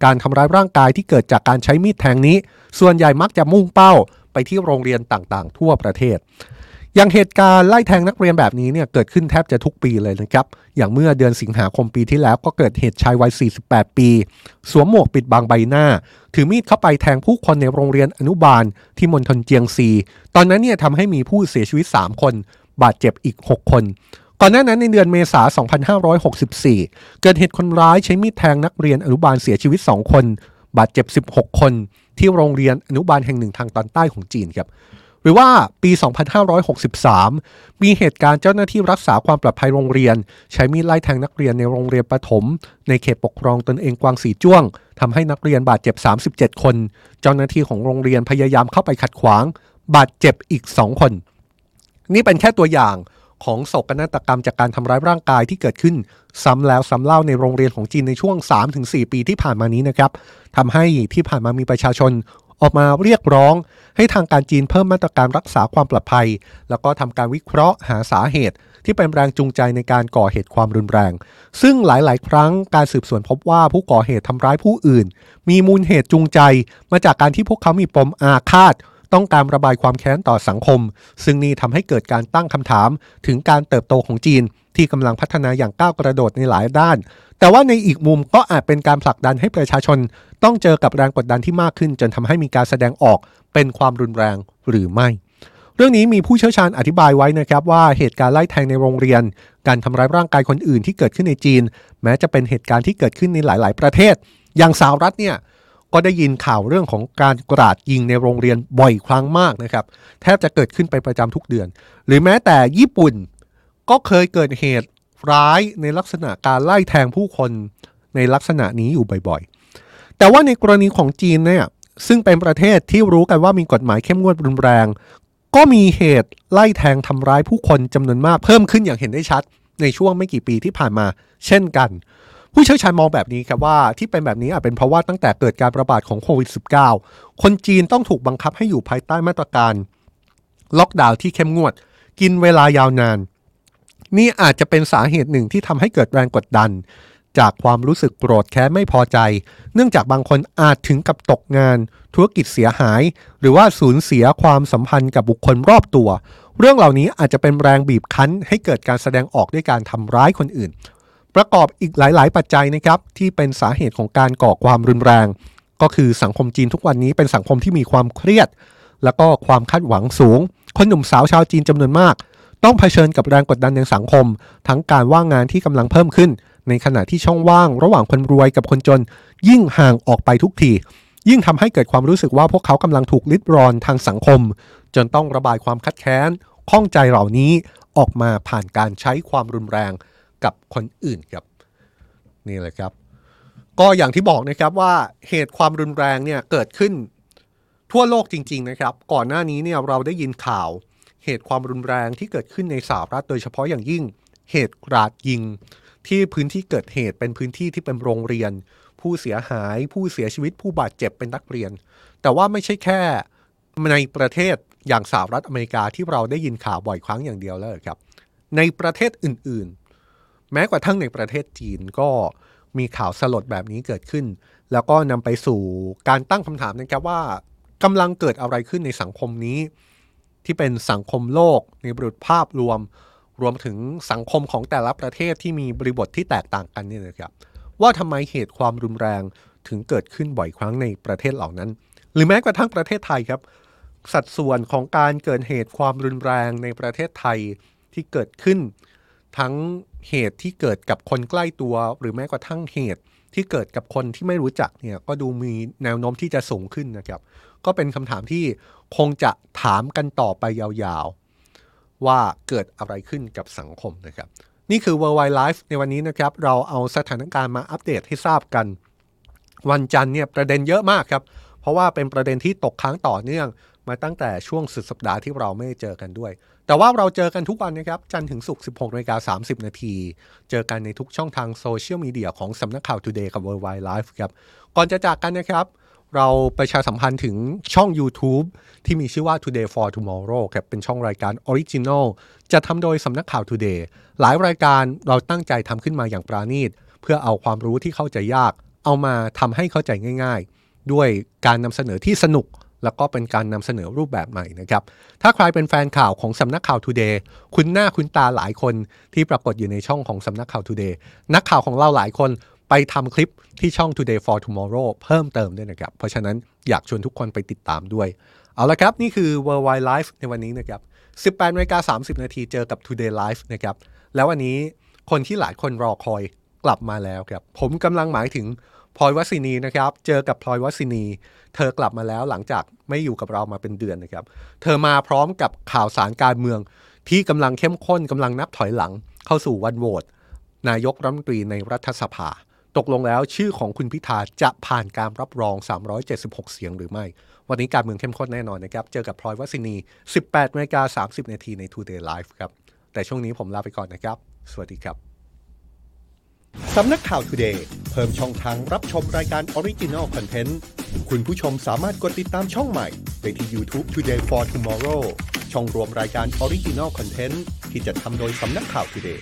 การทำร้ายร่างกายที่เกิดจากการใช้มีดแทงนี้ ส่วนใหญ่มักจะมุ่งเป้าไปที่โรงเรียนต่างๆ ทั่วประเทศ อย่างเหตุการณ์ไล่แทงนักเรียนแบบนี้เนี่ยเกิดขึ้นแทบจะทุกปีเลยนะครับ อย่างเมื่อเดือนสิงหาคมปีที่แล้วก็เกิดเหตุชายวัย 48 ปี สวมหมวกปิดบังใบหน้า ถือมีดเข้าไปแทงผู้คนในโรงเรียนอนุบาลที่มณฑลเจียงซี ตอนนั้นเนี่ยทำให้มีผู้เสียชีวิต 3 คน บาดเจ็บอีก 6 คนก่อนหน้านั้นในเดือนเมษา 2564 เกิดเหตุคนร้ายใช้มีดแทงนักเรียนอนุบาลเสียชีวิต 2 คน บาดเจ็บ 16 คน ที่โรงเรียนอนุบาลแห่งหนึ่งทางตอนใต้ของจีนครับ หรือว่าปี 2563 มีเหตุการณ์เจ้าหน้าที่รักษาความปลอดภัยโรงเรียน ใช้มีดไล่แทงนักเรียนในโรงเรียนประถม ในเขตปกครองตนเองกวางสีจ้วงทำให้นักเรียนบาดเจ็บ 37 คน เจ้าหน้าที่ของโรงเรียนพยายามเข้าไปขัดขวาง บาดเจ็บอีก 2 คน นี่เป็นแค่ตัวอย่างของโศกนาฏกรรมจากการทำร้ายร่างกายที่เกิดขึ้น ซ้ำแล้วซ้ำเล่าในโรงเรียนของจีนในช่วง 3-4 ปีที่ผ่านมานี้นะครับทำให้ที่ผ่านมามีประชาชน ออกมาเรียกร้อง ให้ทางการจีนเพิ่มมาตรการรักษาความปลอดภัย แล้วก็ทำการวิเคราะห์หาสาเหตุ ที่เป็นแรงจูงใจในการก่อเหตุความรุนแรง ซึ่งหลาย ๆ ครั้งการสืบสวนพบว่าผู้ก่อเหตุทำร้ายผู้อื่น มีมูลเหตุจูงใจ มาจากการที่พวกเขามีปมอาฆาตต้องการระบายความแค้นต่อสังคม ซึ่งนี่ทำให้เกิดการตั้งคำถาม ถึงการเติบโตของจีนที่กำลังพัฒนาอย่างก้าวกระโดดในหลายด้าน แต่ว่าในอีกมุมก็อาจเป็นการผลักดันให้ประชาชน ต้องเจอกับแรงกดดันที่มากขึ้น จนทำให้มีการแสดงออกเป็นความรุนแรงหรือไม่ เรื่องนี้มีผู้เชี่ยวชาญอธิบายไว้นะครับว่าเหตุการณ์ไล่แทงในโรงเรียน การทำร้ายร่างกายคนอื่นที่เกิดขึ้นในจีน แม้จะเป็นเหตุการณ์ที่เกิดขึ้นในหลาย ๆ ประเทศ อย่างสหรัฐเนี่ยก็ได้ยินข่าวเรื่องของการกราดยิงในโรงเรียนบ่อยครั้งมากนะครับ แทบจะเกิดขึ้นเป็นประจำทุกเดือน หรือแม้แต่ญี่ปุ่นก็เคยเกิดเหตุ ร้ายในลักษณะการไล่แทงผู้คนในลักษณะนี้อยู่บ่อยๆ แต่ว่าในกรณีของจีนเนี่ยซึ่งเป็นประเทศที่รู้กันว่ามีกฎหมายเข้มงวดรุนแรง ก็มีเหตุไล่แทงทำร้ายผู้คนจำนวนมากเพิ่มขึ้นอย่างเห็นได้ชัด ในช่วงไม่กี่ปีที่ผ่านมา เช่นกัน ผู้เชี่ยวชาญมองแบบนี้ครับว่าที่เป็นแบบนี้อาจเป็นเพราะว่าตั้งแต่เกิดการระบาดของโควิด -19 คนจีนต้องถูกบังคับให้อยู่ภายใต้มาตรการ ล็อกดาวน์ที่เข้มงวด กินเวลายาวนาน นี่อาจจะเป็นสาเหตุหนึ่งที่ทำให้เกิดแรงกดดัน จากความรู้สึกโกรธแค้นไม่พอใจ เนื่องจากบางคนอาจถึงกับตกงาน ธุรกิจเสียหาย หรือว่าสูญเสียความสัมพันธ์กับบุคคลรอบตัว เรื่องเหล่านี้อาจจะเป็นแรงบีบคั้น ให้เกิดการแสดงออกด้วยการทำร้ายคนอื่น ประกอบอีกหลาย ๆ ปัจจัยนะครับที่เป็นสาเหตุของการก่อความรุนแรง ก็คือสังคมจีนทุกวันนี้เป็นสังคมที่มีความเครียด แล้วก็ความคาดหวังสูง คนหนุ่มสาวชาวจีนจำนวนมาก ต้องเผชิญกับแรงกดดันในสังคม ทั้งการว่างงานที่กำลังเพิ่มขึ้น ในขณะที่ช่องว่างระหว่างคนรวยกับคนจน ยิ่งห่างออกไปทุกที ยิ่งทำให้เกิดความรู้สึกว่าพวกเขากำลังถูกลิดรอนทางสังคม จนต้องระบายความคัดแค้นข้องใจเหล่านี้ออกมาผ่านการใช้ความรุนแรงกับคนอื่นครับนี่เลยครับ ก็อย่างที่บอกนะครับว่าเหตุความรุนแรงเนี่ยเกิดขึ้นทั่วโลกจริง ๆ นะครับ ก่อนหน้านี้เนี่ยเราได้ยินข่าว เหตุความรุนแรงที่เกิดขึ้นในสหรัฐโดยเฉพาะอย่างยิ่ง เหตุกราดยิง ที่พื้นที่เกิดเหตุเป็นพื้นที่ที่เป็นโรงเรียน ผู้เสียหายผู้เสียชีวิตผู้บาดเจ็บเป็นนักเรียน แต่ว่าไม่ใช่แค่ในประเทศอย่างสหรัฐอเมริกาที่เราได้ยินข่าวบ่อยครั้งอย่างเดียวแล้วครับ ในประเทศอื่นๆ แม้กระทั่งในประเทศจีนก็มีข่าวสลดแบบนี้เกิดขึ้น แล้วก็นำไปสู่การตั้งคำถามนะครับว่ากำลังเกิดอะไรขึ้นในสังคมนี้ ที่เป็นสังคมโลกในบริบทภาพรวม รวมถึงสังคมของแต่ละประเทศที่มีบริบทที่แตกต่างกันนี่นะครับ ว่าทำไมเหตุความรุนแรงถึงเกิดขึ้นบ่อยครั้งในประเทศเหล่านั้น หรือแม้กระทั่งประเทศไทยครับ สัดส่วนของการเกิดเหตุความรุนแรงในประเทศไทยที่เกิดขึ้น ทั้งเหตุที่เกิดกับคนใกล้ตัว หรือแม้กระทั่งเหตุที่เกิดกับคนที่ไม่รู้จักเนี่ยก็ดูมีแนวโน้มที่จะสูงขึ้นนะครับ ก็เป็นคำถามที่คงจะถามกันต่อไปยาวๆ ว่าเกิดอะไรขึ้นกับสังคมนะครับ นี่คือ Worldwide Life ในวันนี้นะครับ เราเอาสถานการณ์มาอัปเดตให้ทราบกัน วันจันทร์เนี่ยประเด็นเยอะมากครับ เพราะว่าเป็นประเด็นที่ตกค้างต่อเนื่อง มาตั้งแต่ช่วงสุดสัปดาห์ที่เราไม่เจอกันด้วย แต่ว่าเราเจอกันทุกวันนะครับ จันทร์ถึงศุกร์ 16นาฬิกา30 นาที เจอกันในทุกช่องทางโซเชียลมีเดียของสำนักข่าว Today กับ Worldwide Life ครับ ก่อนจะจากกันนะครับ เราประชาสัมพันธ์ถึงช่อง YouTube ที่มีชื่อว่า Today for Tomorrow ครับเป็นช่องรายการ Original จะทำโดยสำนักข่าว Today หลายรายการเราตั้งใจทำขึ้นมาอย่างปราณีต เพื่อเอาความรู้ที่เข้าใจยาก เอามาทำให้เข้าใจง่าย ๆ ด้วยการนำเสนอที่สนุก แล้วก็เป็นการนำเสนอรูปแบบใหม่นะครับ ถ้าใครเป็นแฟนข่าวของสำนักข่าว Today คุณหน้าคุณตาหลายคนที่ปรากฏอยู่ในช่องของสำนักข่าว Today นักข่าวของเราหลายคน ไปทำคลิปที่ช่อง Today for Tomorrow เพิ่มเติมด้วยนะครับ เพราะฉะนั้นอยากชวนทุกคนไปติดตามด้วย เอาละครับ นี่คือ Worldwide Life ในวันนี้นะครับ 18นาฬิกา30 นาทีเจอกับ Today Life นะครับ แล้ววันนี้คนที่หลายคนรอคอยกลับมาแล้วครับ ผมกำลังหมายถึงพลอยวัสินีนะครับ เจอกับพลอยวัสินี เธอกลับมาแล้วหลังจากไม่อยู่กับเรามาเป็นเดือนนะครับ เธอมาพร้อมกับข่าวสารการเมือง ที่กำลังเข้มข้นกำลังนับถอยหลัง เข้าสู่วันโหวตนายกรัฐมนตรีในรัฐสภา ตกลงแล้วชื่อของคุณพิธาจะผ่านการรับรอง 376 เสียงหรือไม่ วันนี้การเมืองเข้มข้นแน่นอนนะครับ เจอกับพลอยวัสินี 18นาฬิกา30 นาทีใน Today Live ครับ แต่ช่วงนี้ผมลาไปก่อนนะครับ สวัสดีครับสำนักข่าว Today เพิ่มช่องทางรับชมรายการ Original Content คุณผู้ชมสามารถกดติดตามช่องใหม่ได้ที่ YouTube Today for Tomorrow ช่องรวมรายการ Original Content ที่จะทำโดยสำนักข่าว Today